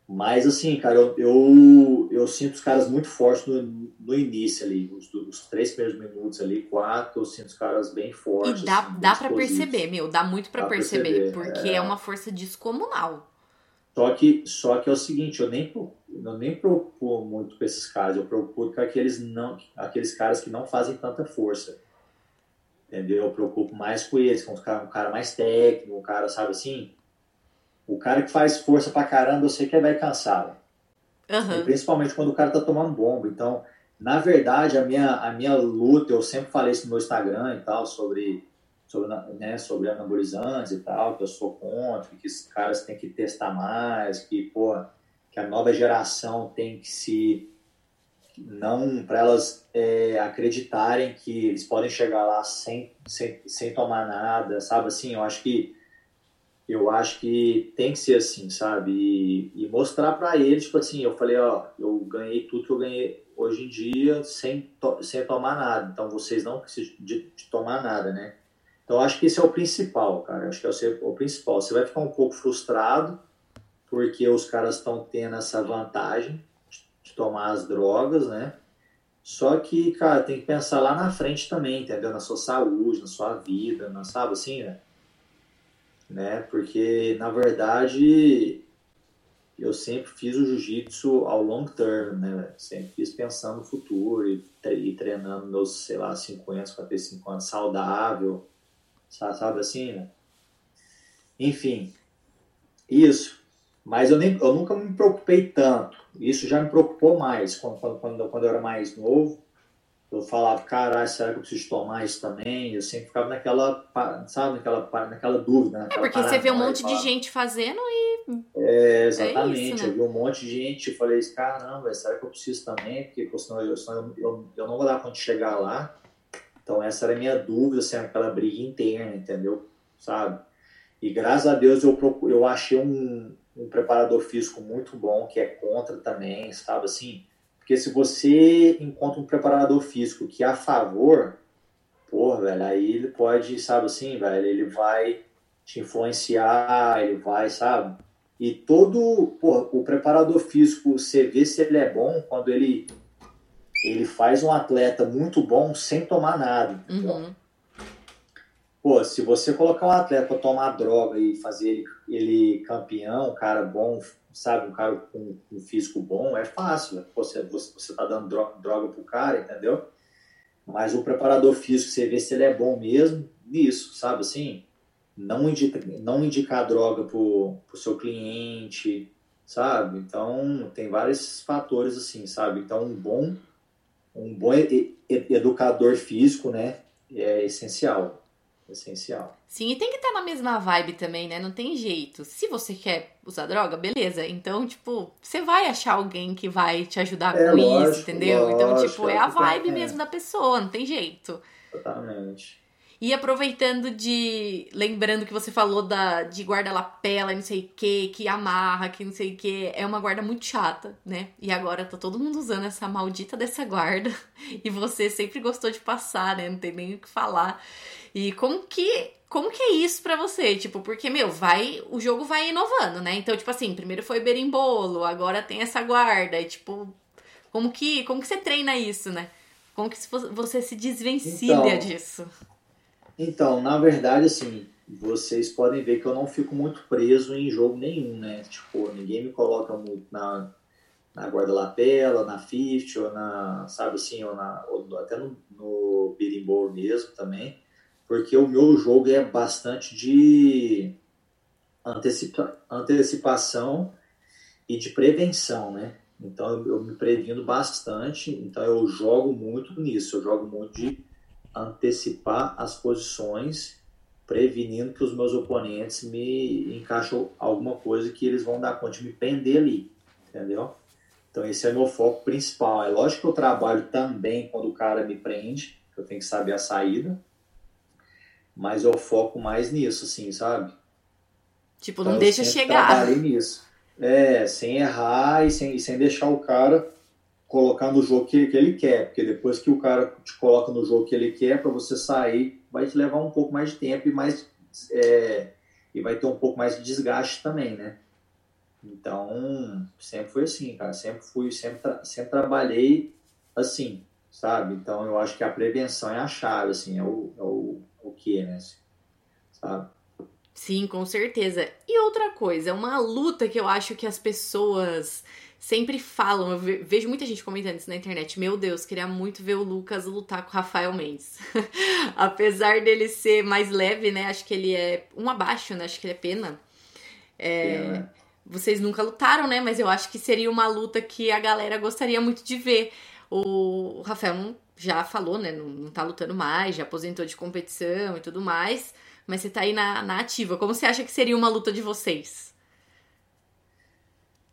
S2: mas, assim, cara, eu, eu, eu, sinto os caras muito fortes no, no início ali, os, os, três primeiros minutos ali, quatro, eu sinto os caras bem fortes.
S1: E dá, assim, dá para perceber, meu, dá muito para perceber, perceber, porque é... é... uma força descomunal.
S2: Só que, só que é o seguinte, eu nem, eu nem preocupo muito com esses caras, eu preocupo com aqueles, não, aqueles caras que não fazem tanta força. Entendeu? Eu preocupo mais com eles, com um cara, um cara mais técnico, um cara, sabe assim, o cara que faz força pra caramba, eu sei que ele vai cansar.
S1: Uhum.
S2: Principalmente quando o cara tá tomando bomba. Então, na verdade, a minha, a minha luta, eu sempre falei isso no meu Instagram e tal, sobre, sobre, né, sobre anabolizantes e tal, que eu sou contra, que os caras têm que testar mais, que, pô, que a nova geração tem que se. Não para elas é, acreditarem que eles podem chegar lá sem, sem, sem tomar nada, sabe? Assim, eu acho que eu acho que tem que ser assim, sabe? E, e mostrar para eles, tipo assim, eu falei, ó, eu ganhei tudo que eu ganhei hoje em dia sem, to sem tomar nada. Então vocês não precisam de, de, tomar nada, né? Então acho que esse é o principal, cara. Acho que é o, o principal. Você vai ficar um pouco frustrado porque os caras estão tendo essa vantagem de, tomar as drogas, né? Só que, cara, tem que pensar lá na frente também, entendeu? Na sua saúde, na sua vida, na, sabe assim, né? Né? Porque na verdade eu sempre fiz o jiu-jitsu ao long term, né? Sempre fiz pensando no futuro e, treinando meus, sei lá, 50, 55 anos saudável, sabe assim, né? Enfim, isso. Mas eu, nem, eu nunca me preocupei tanto. Isso já me preocupou mais quando, quando, quando eu era mais novo eu falava, caralho, será que eu preciso tomar isso também? Eu sempre ficava naquela, sabe, naquela, naquela dúvida. Naquela
S1: é porque você vê um monte de gente fazendo e.
S2: É, exatamente. É isso, né? Eu vi um monte de gente e falei, caramba, será que eu preciso também? Porque senão, eu, senão eu, eu não vou dar conta de chegar lá. Então, essa era a minha dúvida, assim, aquela briga interna, entendeu? Sabe? E graças a Deus eu, procuro, eu achei um, um preparador físico muito bom, que é contra também, sabe? Assim, porque se você encontra um preparador físico que é a favor, pô, velho, aí ele pode, sabe assim, velho, ele vai te influenciar, ele vai, sabe? E todo, pô, o preparador físico, você vê se ele é bom quando ele ele faz um atleta muito bom sem tomar nada.
S1: Uhum.
S2: Pô, se você colocar um atleta para tomar droga e fazer ele, ele campeão, cara bom, sabe, um cara com um físico bom, é fácil. Você, você, você tá dando droga, droga pro cara, entendeu? Mas o preparador físico, você vê se ele é bom mesmo nisso, sabe assim? Não, indica, não indicar droga pro, pro seu cliente, sabe? Então, tem vários fatores assim, sabe? Então, um bom, um bom educador físico, né, é essencial essencial.
S1: Sim, e tem que estar na mesma vibe também, né? Não tem jeito. Se você quer usar droga, beleza. Então, tipo, você vai achar alguém que vai te ajudar é, com lógico, isso, entendeu? Lógico, então, tipo, é a vibe é. mesmo da pessoa, não tem jeito.
S2: Totalmente.
S1: E aproveitando de. Lembrando que você falou da, de guarda-lapela e não sei o que, que amarra, que não sei o que. É uma guarda muito chata, né? E agora tá todo mundo usando essa maldita dessa guarda. [laughs] E você sempre gostou de passar, né? Não tem nem o que falar. E como que como que é isso para você? Tipo, porque, meu, vai. O jogo vai inovando, né? Então, tipo assim, primeiro foi berimbolo, agora tem essa guarda. E, tipo, como que, como que você treina isso, né? Como que você se desvencilha então, disso?
S2: Então, na verdade, assim, vocês podem ver que eu não fico muito preso em jogo nenhum, né? Tipo, ninguém me coloca muito na, na guarda-lapela, na fifth, ou na, sabe assim, ou, na, ou até no, no berimbolo mesmo também porque o meu jogo é bastante de antecipa antecipação e de prevenção, né? Então eu, eu me previno bastante, então eu jogo muito nisso, eu jogo muito de antecipar as posições, prevenindo que os meus oponentes me encaixam alguma coisa que eles vão dar conta de me prender ali, entendeu? Então esse é meu foco principal. É lógico que eu trabalho também quando o cara me prende, eu tenho que saber a saída, mas eu foco mais nisso, assim, sabe?
S1: Tipo, então, não deixa chegar. Trabalhei
S2: nisso. É, sem errar e sem, e sem deixar o cara colocar no jogo que, que ele quer, porque depois que o cara te coloca no jogo que ele quer, para você sair, vai te levar um pouco mais de tempo e mais é, e vai ter um pouco mais de desgaste também, né? Então, sempre foi assim, cara. Sempre fui, sempre, tra sempre trabalhei assim, sabe? Então, eu acho que a prevenção é a chave, assim, é o, é o o que é, né? Sabe?
S1: Sim, com certeza. E outra coisa, uma luta que eu acho que as pessoas sempre falam, eu vejo muita gente comentando isso na internet. Meu Deus, queria muito ver o Lucas lutar com o Rafael Mendes. [laughs] Apesar dele ser mais leve, né? Acho que ele é um abaixo, né? Acho que ele é pena. É, é. Vocês nunca lutaram, né? Mas eu acho que seria uma luta que a galera gostaria muito de ver. O Rafael não já falou, né? Não, não tá lutando mais, já aposentou de competição e tudo mais. Mas você tá aí na, na ativa. Como você acha que seria uma luta de vocês?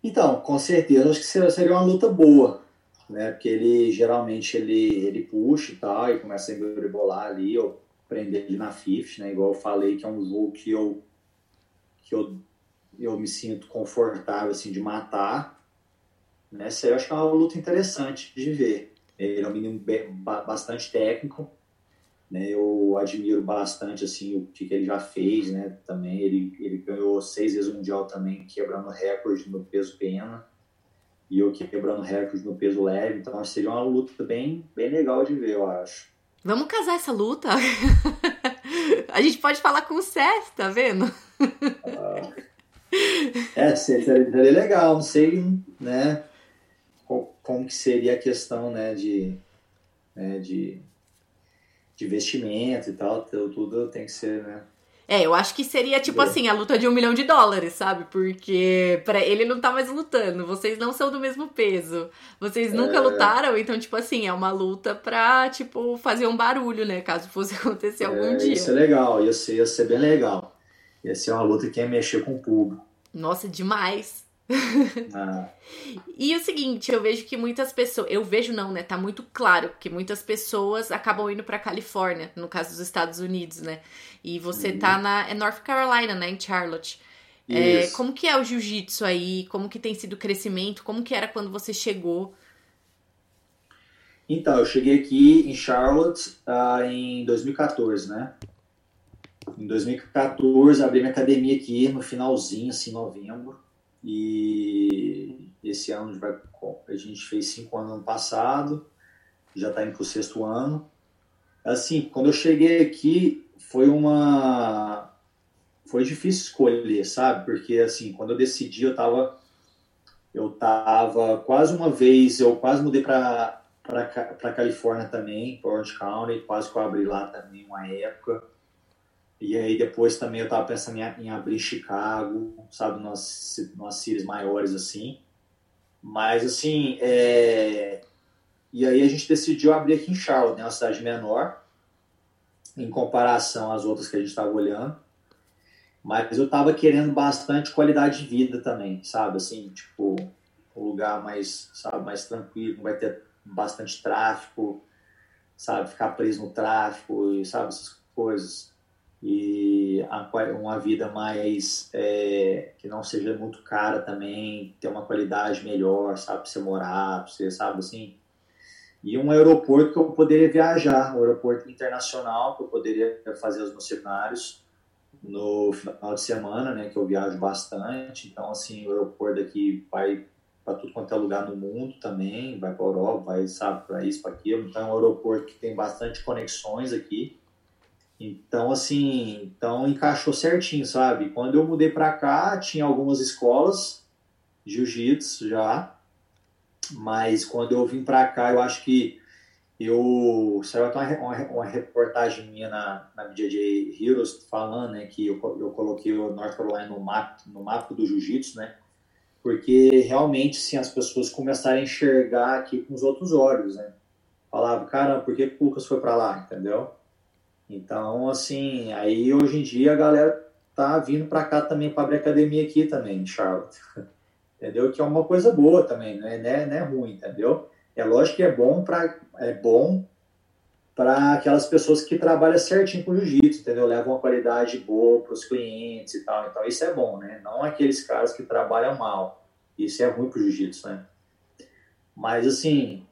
S2: Então, com certeza, acho que seria uma luta boa, né? Porque ele geralmente ele, ele puxa e tal, e começa a emboribolar ali, ou prender ele na fifth, né? Igual eu falei, que é um jogo que eu, que eu, eu me sinto confortável assim, de matar. Né? Isso aí eu acho que é uma luta interessante de ver. Ele é um menino bastante técnico, né? Eu admiro bastante assim o que, ele já fez, né? Também ele, ele ganhou seis vezes o mundial também, quebrando recorde no peso pena e eu quebrando recorde no peso leve. Então seria uma luta bem, bem legal de ver, eu acho.
S1: Vamos casar essa luta? [laughs] A gente pode falar com o Seth, tá vendo?
S2: Ah, é, seria, seria legal, não sei, né? como que seria a questão né, de, né, de, de vestimento e tal, tudo tem que ser, né?
S1: É, eu acho que seria tipo é. assim, a luta de um milhão de dólares, sabe? Porque para ele não tá mais lutando, vocês não são do mesmo peso. Vocês nunca é... lutaram, então, tipo assim, é uma luta pra, tipo, fazer um barulho, né? Caso fosse [laughs] acontecer algum é, dia.
S2: Ia ser legal, ia ser, ia ser bem legal. Ia ser uma luta que ia mexer com o público.
S1: Nossa, demais. [laughs] Ah. E o seguinte, eu vejo que muitas pessoas, eu vejo não, né? Tá muito claro que muitas pessoas acabam indo para Califórnia, no caso dos Estados Unidos, né? E você uhum. tá na é North Carolina, né, em Charlotte. É, como que é o jiu-jitsu aí? Como que tem sido o crescimento? Como que era quando você chegou?
S2: Então, eu cheguei aqui em Charlotte uh, em 2014, né? Em 2014, abri minha academia aqui no finalzinho, assim, novembro. E esse ano a gente, vai, a gente fez cinco anos ano passado, já está indo para o sexto ano. Assim, quando eu cheguei aqui, foi uma. Foi difícil escolher, sabe? Porque, assim, quando eu decidi, eu estava eu tava quase uma vez, eu quase mudei para para Califórnia também, para Orange County, quase que eu abri lá também uma época. E aí depois também eu tava pensando em, em abrir Chicago, sabe, nas, nas cities maiores assim. Mas assim, é... e aí a gente decidiu abrir aqui em Charlotte, né, uma cidade menor, em comparação às outras que a gente estava olhando. Mas eu tava querendo bastante qualidade de vida também, sabe? Assim, tipo, um lugar mais, sabe, mais tranquilo, não vai ter bastante tráfego, sabe? Ficar preso no tráfego e, sabe, essas coisas. E uma vida mais, é, que não seja muito cara também, ter uma qualidade melhor, sabe? Pra você morar, pra você, sabe, assim. E um aeroporto que eu poderia viajar, um aeroporto internacional que eu poderia fazer os meus seminários no final de semana, né, que eu viajo bastante. Então, assim, o aeroporto aqui vai para tudo quanto é lugar no mundo também, vai para Europa, vai, sabe, para isso, para aquilo. Então, é um aeroporto que tem bastante conexões aqui. Então, assim, então encaixou certinho, sabe? Quando eu mudei para cá, tinha algumas escolas jiu-jitsu já, mas quando eu vim para cá, eu acho que eu saiu até uma, uma, reportagem minha na, na BJJ Heroes falando né, que eu, eu coloquei o North Carolina no mapa, no mapa do jiu-jitsu, né? Porque realmente, sim, as pessoas começaram a enxergar aqui com os outros olhos, né? Falava, caramba, por que o Lucas foi para lá, entendeu? Então, assim, aí hoje em dia a galera tá vindo para cá também para abrir academia aqui também, em Charlotte. [laughs] entendeu? Que é uma coisa boa também, né? Não é, não é ruim, entendeu? É lógico que é bom para é bom para aquelas pessoas que trabalham certinho com jiu-jitsu, entendeu? Levam uma qualidade boa para os clientes e tal. Então isso é bom, né? Não aqueles caras que trabalham mal. Isso é ruim para o jiu-jitsu, né? Mas assim,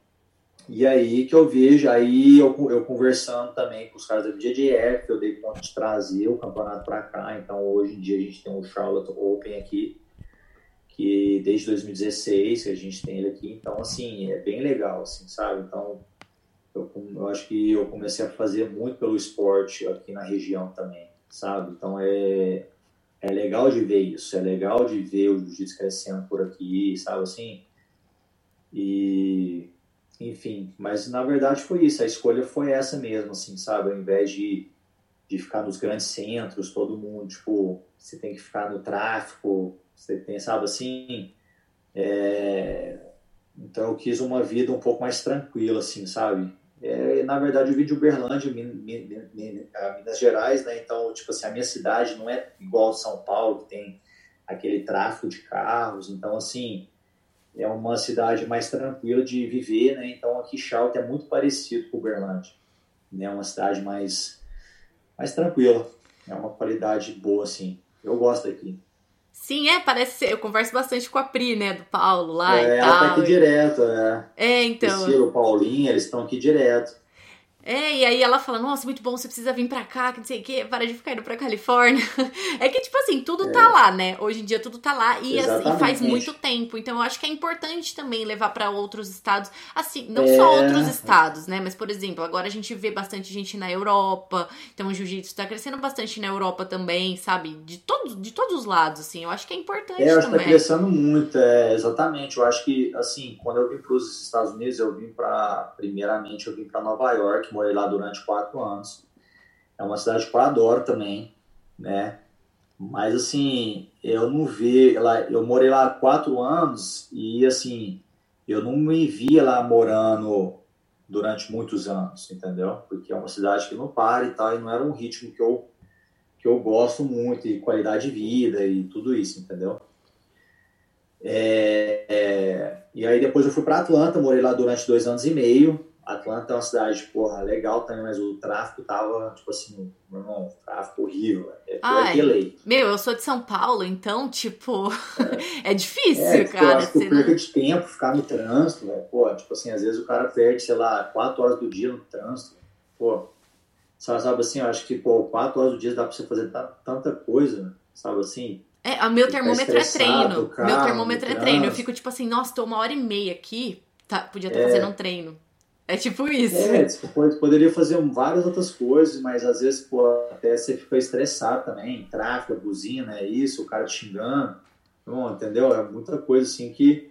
S2: e aí que eu vejo, aí eu, eu conversando também com os caras da BJJF, eu dei conta de trazer o campeonato para cá. Então hoje em dia a gente tem o Charlotte Open aqui, que desde 2016 que a gente tem ele aqui, então assim, é bem legal, assim, sabe? Então, eu, eu acho que eu comecei a fazer muito pelo esporte aqui na região também, sabe? Então é, é legal de ver isso, é legal de ver o jiu-jitsu crescendo por aqui, sabe assim? E, enfim, mas na verdade foi isso, a escolha foi essa mesmo, assim, sabe? Ao invés de, de ficar nos grandes centros, todo mundo, tipo, você tem que ficar no tráfico, você tem, sabe assim? É... Então eu quis uma vida um pouco mais tranquila, assim, sabe? É, na verdade, eu vim de Uberlândia, Minas Gerais, né? Então, tipo assim, a minha cidade não é igual São Paulo, que tem aquele tráfego de carros. Então, assim, é uma cidade mais tranquila de viver, né? Então, aqui Charlotte é muito parecido com Uberlândia, né? É uma cidade mais, mais tranquila, é uma qualidade boa, assim. Eu gosto daqui.
S1: Sim, é, parece ser. Eu converso bastante com a Pri, né, do Paulo lá
S2: é,
S1: e tal.
S2: Ela tá aqui direto,
S1: é. É, então.
S2: O Paulinho, eles estão aqui direto.
S1: É, e aí ela fala, nossa, muito bom, você precisa vir pra cá, que não sei o quê, para de ficar indo pra Califórnia. [laughs] É que, tipo assim, tudo é. tá lá, né? Hoje em dia tudo tá lá e, assim, faz muito tempo. Então eu acho que é importante também levar para outros estados, assim, não é. só outros estados, né? Mas, por exemplo, agora a gente vê bastante gente na Europa, então o jiu-jitsu tá crescendo bastante na Europa também, sabe? De todos, de todos os lados, assim, eu acho que é importante
S2: é, eu
S1: acho também.
S2: que tá crescendo muito, é, exatamente. Eu acho que, assim, quando eu vim pros Estados Unidos, eu vim para primeiramente, eu vim para Nova York, morei lá durante quatro anos. É uma cidade que eu adoro também, né? Mas assim, eu não vi lá, eu morei lá quatro anos e assim, eu não me via lá morando durante muitos anos, entendeu? Porque é uma cidade que não para e tal, e não era um ritmo que eu que eu gosto muito, e qualidade de vida e tudo isso, entendeu? É, é, e aí depois eu fui para Atlanta, morei lá durante dois anos e meio, Atlanta é uma cidade, porra, legal também, mas o tráfico tava, tipo assim, meu irmão, tráfico horrível. É
S1: Ai, que lei. Meu, eu sou de São Paulo, então, tipo, é, [laughs] é difícil, é, tipo, cara. Eu
S2: acho que perca de tempo ficar no trânsito, velho. Pô, tipo assim, às vezes o cara perde, sei lá, quatro horas do dia no trânsito. Pô, sabe, sabe assim, eu acho que, pô, quatro horas do dia dá pra você fazer tanta coisa, sabe assim?
S1: É, o meu termômetro é treino. Carro, meu termômetro é treino. Eu fico tipo assim, nossa, tô uma hora e meia aqui. Tá, podia estar é. fazendo um treino. É tipo isso.
S2: É, tipo, poderia fazer várias outras coisas, mas às vezes, pô, até você fica estressado também, tráfego, buzina, é isso, o cara te xingando. Bom, entendeu? É muita coisa assim que,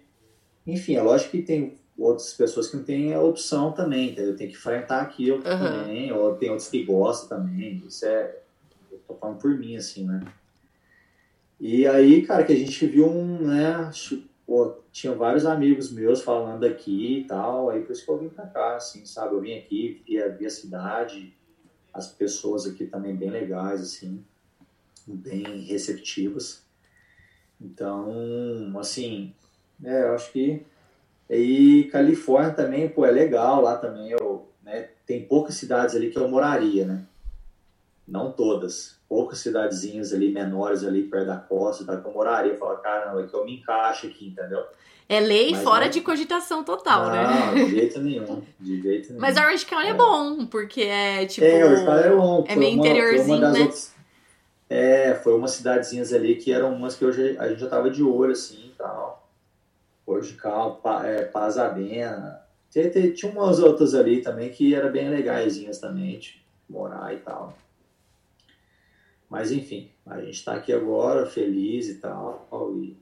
S2: enfim, é lógico que tem outras pessoas que não têm a opção também, entendeu? Tem que enfrentar aquilo uhum. também, ou tem outros que gostam também. Isso é, eu tô falando por mim, assim, né? E aí, cara, que a gente viu um, né, pô, tinha vários amigos meus falando aqui e tal, aí por isso que eu vim pra cá, assim, sabe? Eu vim aqui, vi a, vi a cidade, as pessoas aqui também bem legais, assim, bem receptivas. Então, assim, é, eu acho que. E Califórnia também, pô, é legal lá também. Eu, né, tem poucas cidades ali que eu moraria, né? Não todas. Poucas cidadezinhas ali, menores ali, perto da costa, tá, que eu moraria. Eu falo, caramba, é que eu me encaixo aqui, entendeu?
S1: É lei Mas fora não... de cogitação total,
S2: não,
S1: né?
S2: Não, de [laughs] jeito nenhum. De jeito nenhum.
S1: Mas Orange County é. é bom, porque é tipo.
S2: É, Orange County é bom.
S1: É meio uma, interiorzinho, né? Outras...
S2: É, foi umas cidadezinhas ali que eram umas que hoje a gente já tava de olho, assim, e tal. Orange County, é, Pazabena. Tinha, tinha umas outras ali também que eram bem legaisinhas também, de morar e tal. Mas enfim, a gente está aqui agora, feliz e tal, e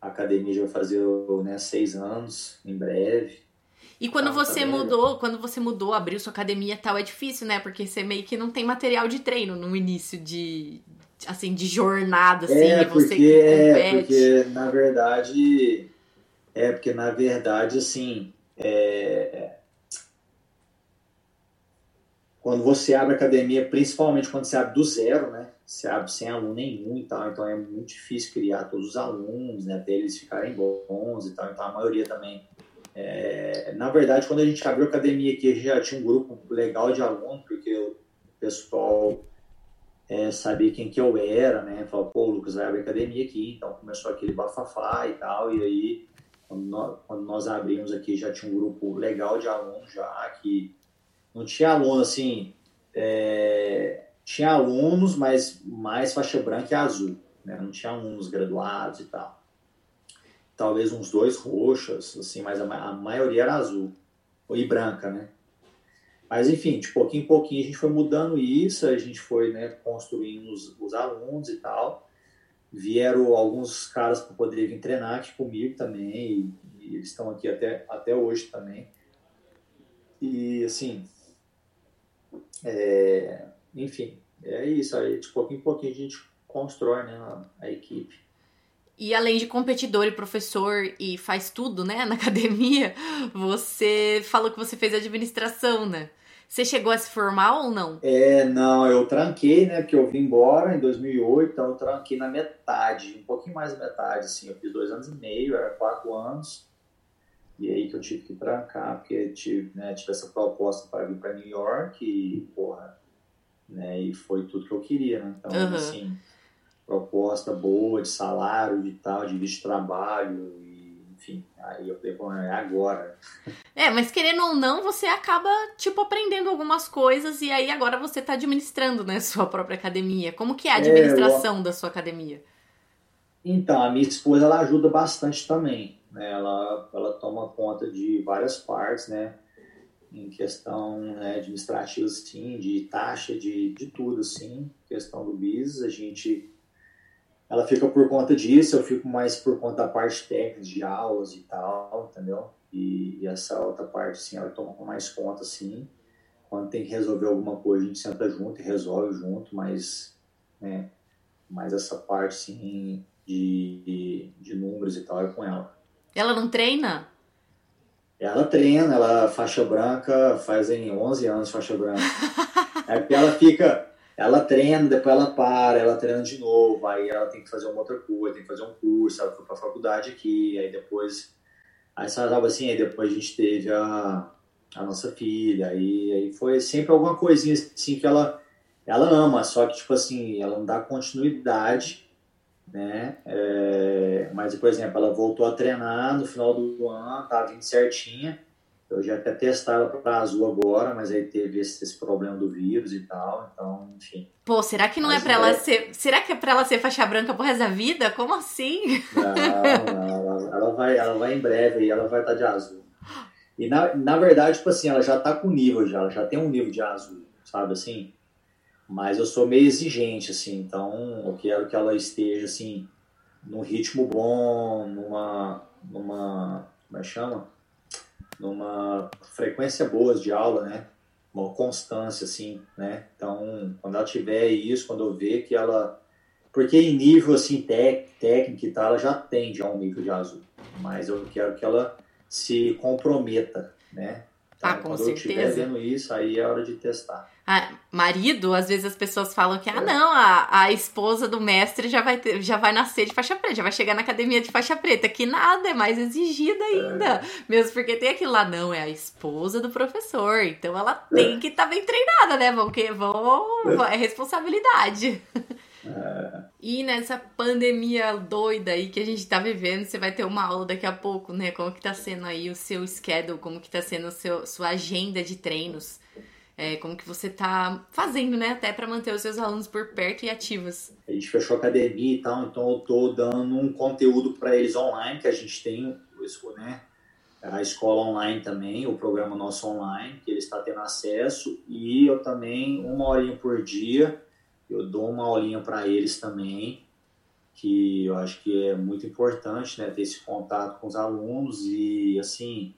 S2: a academia já vai fazer né, seis anos, em breve.
S1: E quando tá, você tá mudou, quando você mudou, abriu sua academia e tal, é difícil, né? Porque você meio que não tem material de treino no início de, assim, de jornada, assim,
S2: é, porque, você que É, porque, na verdade, é, porque, na verdade, assim, é, quando você abre academia, principalmente quando você abre do zero, né? Abre sem aluno nenhum e tal, então é muito difícil criar todos os alunos, né? Até eles ficarem bons e tal, então a maioria também. É, na verdade, quando a gente abriu a academia aqui, a gente já tinha um grupo legal de alunos, porque o pessoal é, sabia quem que eu era, né? Falou, pô, o Lucas vai abrir academia aqui, então começou aquele bafafá e tal, e aí, quando nós, quando nós abrimos aqui, já tinha um grupo legal de alunos já, que não tinha aluno, assim, é, tinha alunos, mas mais faixa branca e azul, né? Não tinha alunos graduados e tal. Talvez uns dois roxas, assim, mas a, a maioria era azul e branca, né? Mas enfim, de pouquinho em pouquinho a gente foi mudando isso, a gente foi né, construindo os, os alunos e tal. Vieram alguns caras para poder vir treinar aqui comigo também, e, e eles estão aqui até, até hoje também. E assim, é, enfim, é isso aí, de pouquinho em pouquinho a gente constrói né, a, a equipe.
S1: E além de competidor e professor e faz tudo, né, na [laughs] academia, você falou que você fez administração, né? Você chegou a se formar ou não?
S2: É, não, eu tranquei, né? Que eu vim embora em 2008, então eu tranquei na metade, um pouquinho mais da metade, assim. Eu fiz dois anos e meio, era quatro anos. E aí que eu tive que trancar, porque tive, né, tive essa proposta para vir para New York e, porra, né? E foi tudo que eu queria, né? Então, uhum. assim, proposta boa de salário, de tal, de visto de trabalho, enfim, aí eu falei, bom, é agora. [laughs]
S1: É, mas querendo ou não, você acaba, tipo, aprendendo algumas coisas e aí agora você tá administrando, né, [laughs] sua própria academia. Como que é a administração é, eu... da sua academia?
S2: Então, a minha esposa, ela ajuda bastante também, né, ela, ela toma conta de várias partes, né, em questão né, administrativa, sim, de taxa, de, de tudo, sim, questão do business, a gente ela fica por conta disso, eu fico mais por conta da parte técnica de aulas e tal, entendeu? E, e essa outra parte, assim, ela toma mais conta, assim. Quando tem que resolver alguma coisa, a gente senta junto e resolve junto, mas, né, mas essa parte, assim, de, de, de números e tal é com ela.
S1: Ela não treina?
S2: Ela treina, ela faixa branca, fazem 11 anos faixa branca. [laughs] é porque ela fica ela treina, depois ela para, ela treina de novo, aí ela tem que fazer uma outra coisa, tem que fazer um curso, ela foi pra faculdade aqui, aí depois. Aí sabe assim, aí depois a gente teve a, a nossa filha, aí, aí foi sempre alguma coisinha assim que ela, ela ama, só que tipo assim, ela não dá continuidade, né? É, mas, por exemplo, ela voltou a treinar no final do ano, tava vindo certinha. Eu já até testava para azul agora, mas aí teve esse, esse, problema do vírus e tal, então, enfim.
S1: Pô, será que não é mas é para ela é... ser. Será que é para ela ser faixa branca pro resto da vida? Como assim?
S2: Não, não, ela, ela, vai, ela vai em breve e ela vai estar tá de azul. E na, na verdade, tipo assim, ela já tá com nível já, ela já tem um nível de azul, sabe assim? Mas eu sou meio exigente, assim, então eu quero que ela esteja, assim, num ritmo bom, numa, numa, como é que chama? Numa frequência boa de aula, né? Uma constância, assim, né? Então, quando ela tiver isso, quando eu ver que ela... Porque em nível, assim, tec, técnico e tal, ela já tem já um nível de azul. Mas eu quero que ela se comprometa, né?
S1: Então, ah, com
S2: quando
S1: certeza.
S2: eu estiver vendo isso, aí é hora de testar.
S1: Marido, às vezes as pessoas falam que, ah, não, a, a esposa do mestre já vai, ter, já vai nascer de faixa preta, já vai chegar na academia de faixa preta, que nada, é mais exigida ainda. É. Mesmo porque tem aquilo lá, não, é a esposa do professor, então ela tem é. que estar tá bem treinada, né? Porque vão, é responsabilidade. É. E nessa pandemia doida aí que a gente tá vivendo, você vai ter uma aula daqui a pouco, né? Como que tá sendo aí o seu schedule, como que tá sendo a seu, sua agenda de treinos, é, como que você tá fazendo, né? Até para manter os seus alunos por perto e ativos.
S2: A gente fechou a academia e tal, então eu tô dando um conteúdo para eles online, que a gente tem, né? A escola online também, o programa nosso online, que eles estão tá tendo acesso, e eu também, uma horinha por dia, eu dou uma aulinha para eles também, que eu acho que é muito importante, né, ter esse contato com os alunos e assim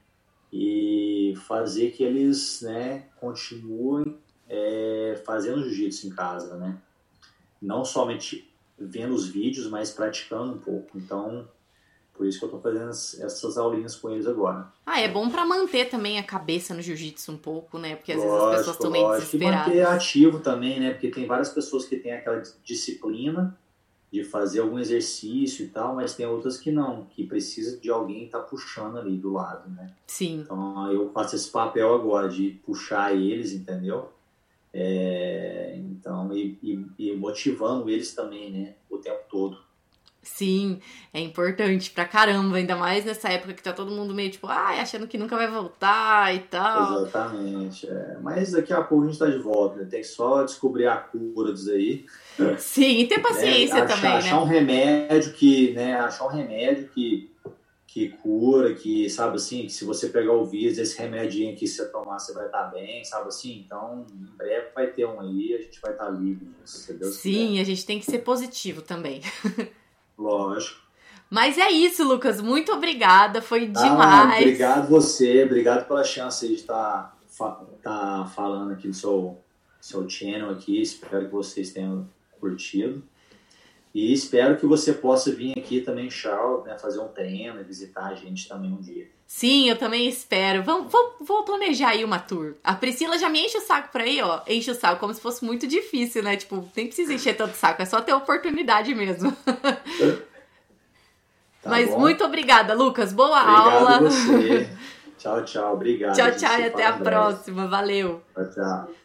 S2: e fazer que eles, né, continuem é, fazendo jiu-jitsu em casa, né? Não somente vendo os vídeos, mas praticando um pouco. Então, por isso que eu tô fazendo essas aulinhas com eles agora.
S1: Ah, é bom para manter também a cabeça no jiu-jitsu um pouco, né? Porque às lógico, vezes as pessoas estão meio desesperadas.
S2: E manter ativo também, né? Porque tem várias pessoas que têm aquela disciplina de fazer algum exercício e tal, mas tem outras que não, que precisa de alguém estar tá puxando ali do lado, né?
S1: Sim.
S2: Então eu faço esse papel agora de puxar eles, entendeu? É, então, e, e, e motivando eles também, né? O tempo todo.
S1: Sim, é importante pra caramba, ainda mais nessa época que tá todo mundo meio tipo, ai, achando que nunca vai voltar e tal.
S2: Exatamente. É. Mas daqui a pouco a gente tá de volta, né? Tem só descobrir a cura disso aí.
S1: Sim, e ter paciência
S2: né?
S1: também,
S2: achar, né? Achar um remédio que, né? Achar um remédio que, que cura, que, sabe assim, que se você pegar o vírus, esse remedinho aqui você tomar, você vai estar tá bem, sabe assim? Então, em breve vai ter um aí, a gente vai estar tá livre se Deus
S1: Sim,
S2: quiser.
S1: a gente tem que ser positivo também. [laughs]
S2: Lógico.
S1: Mas é isso, Lucas. Muito obrigada. Foi demais.
S2: Ah, obrigado você. Obrigado pela chance de estar tá falando aqui do seu, seu channel aqui. Espero que vocês tenham curtido. E espero que você possa vir aqui também, Charles, né, fazer um treino e visitar a gente também um dia.
S1: Sim, eu também espero. Vamos, vou, vou, planejar aí uma tour. A Priscila já me enche o saco por aí, ó. Enche o saco como se fosse muito difícil, né? Tipo, nem precisa encher tanto saco, é só ter oportunidade mesmo. [laughs] Tá Mas bom. muito obrigada, Lucas. Boa
S2: Obrigado
S1: aula.
S2: Você. [laughs] Tchau, tchau. Obrigado.
S1: Tchau, tchau e até a próxima. Valeu.
S2: Tchau, tchau.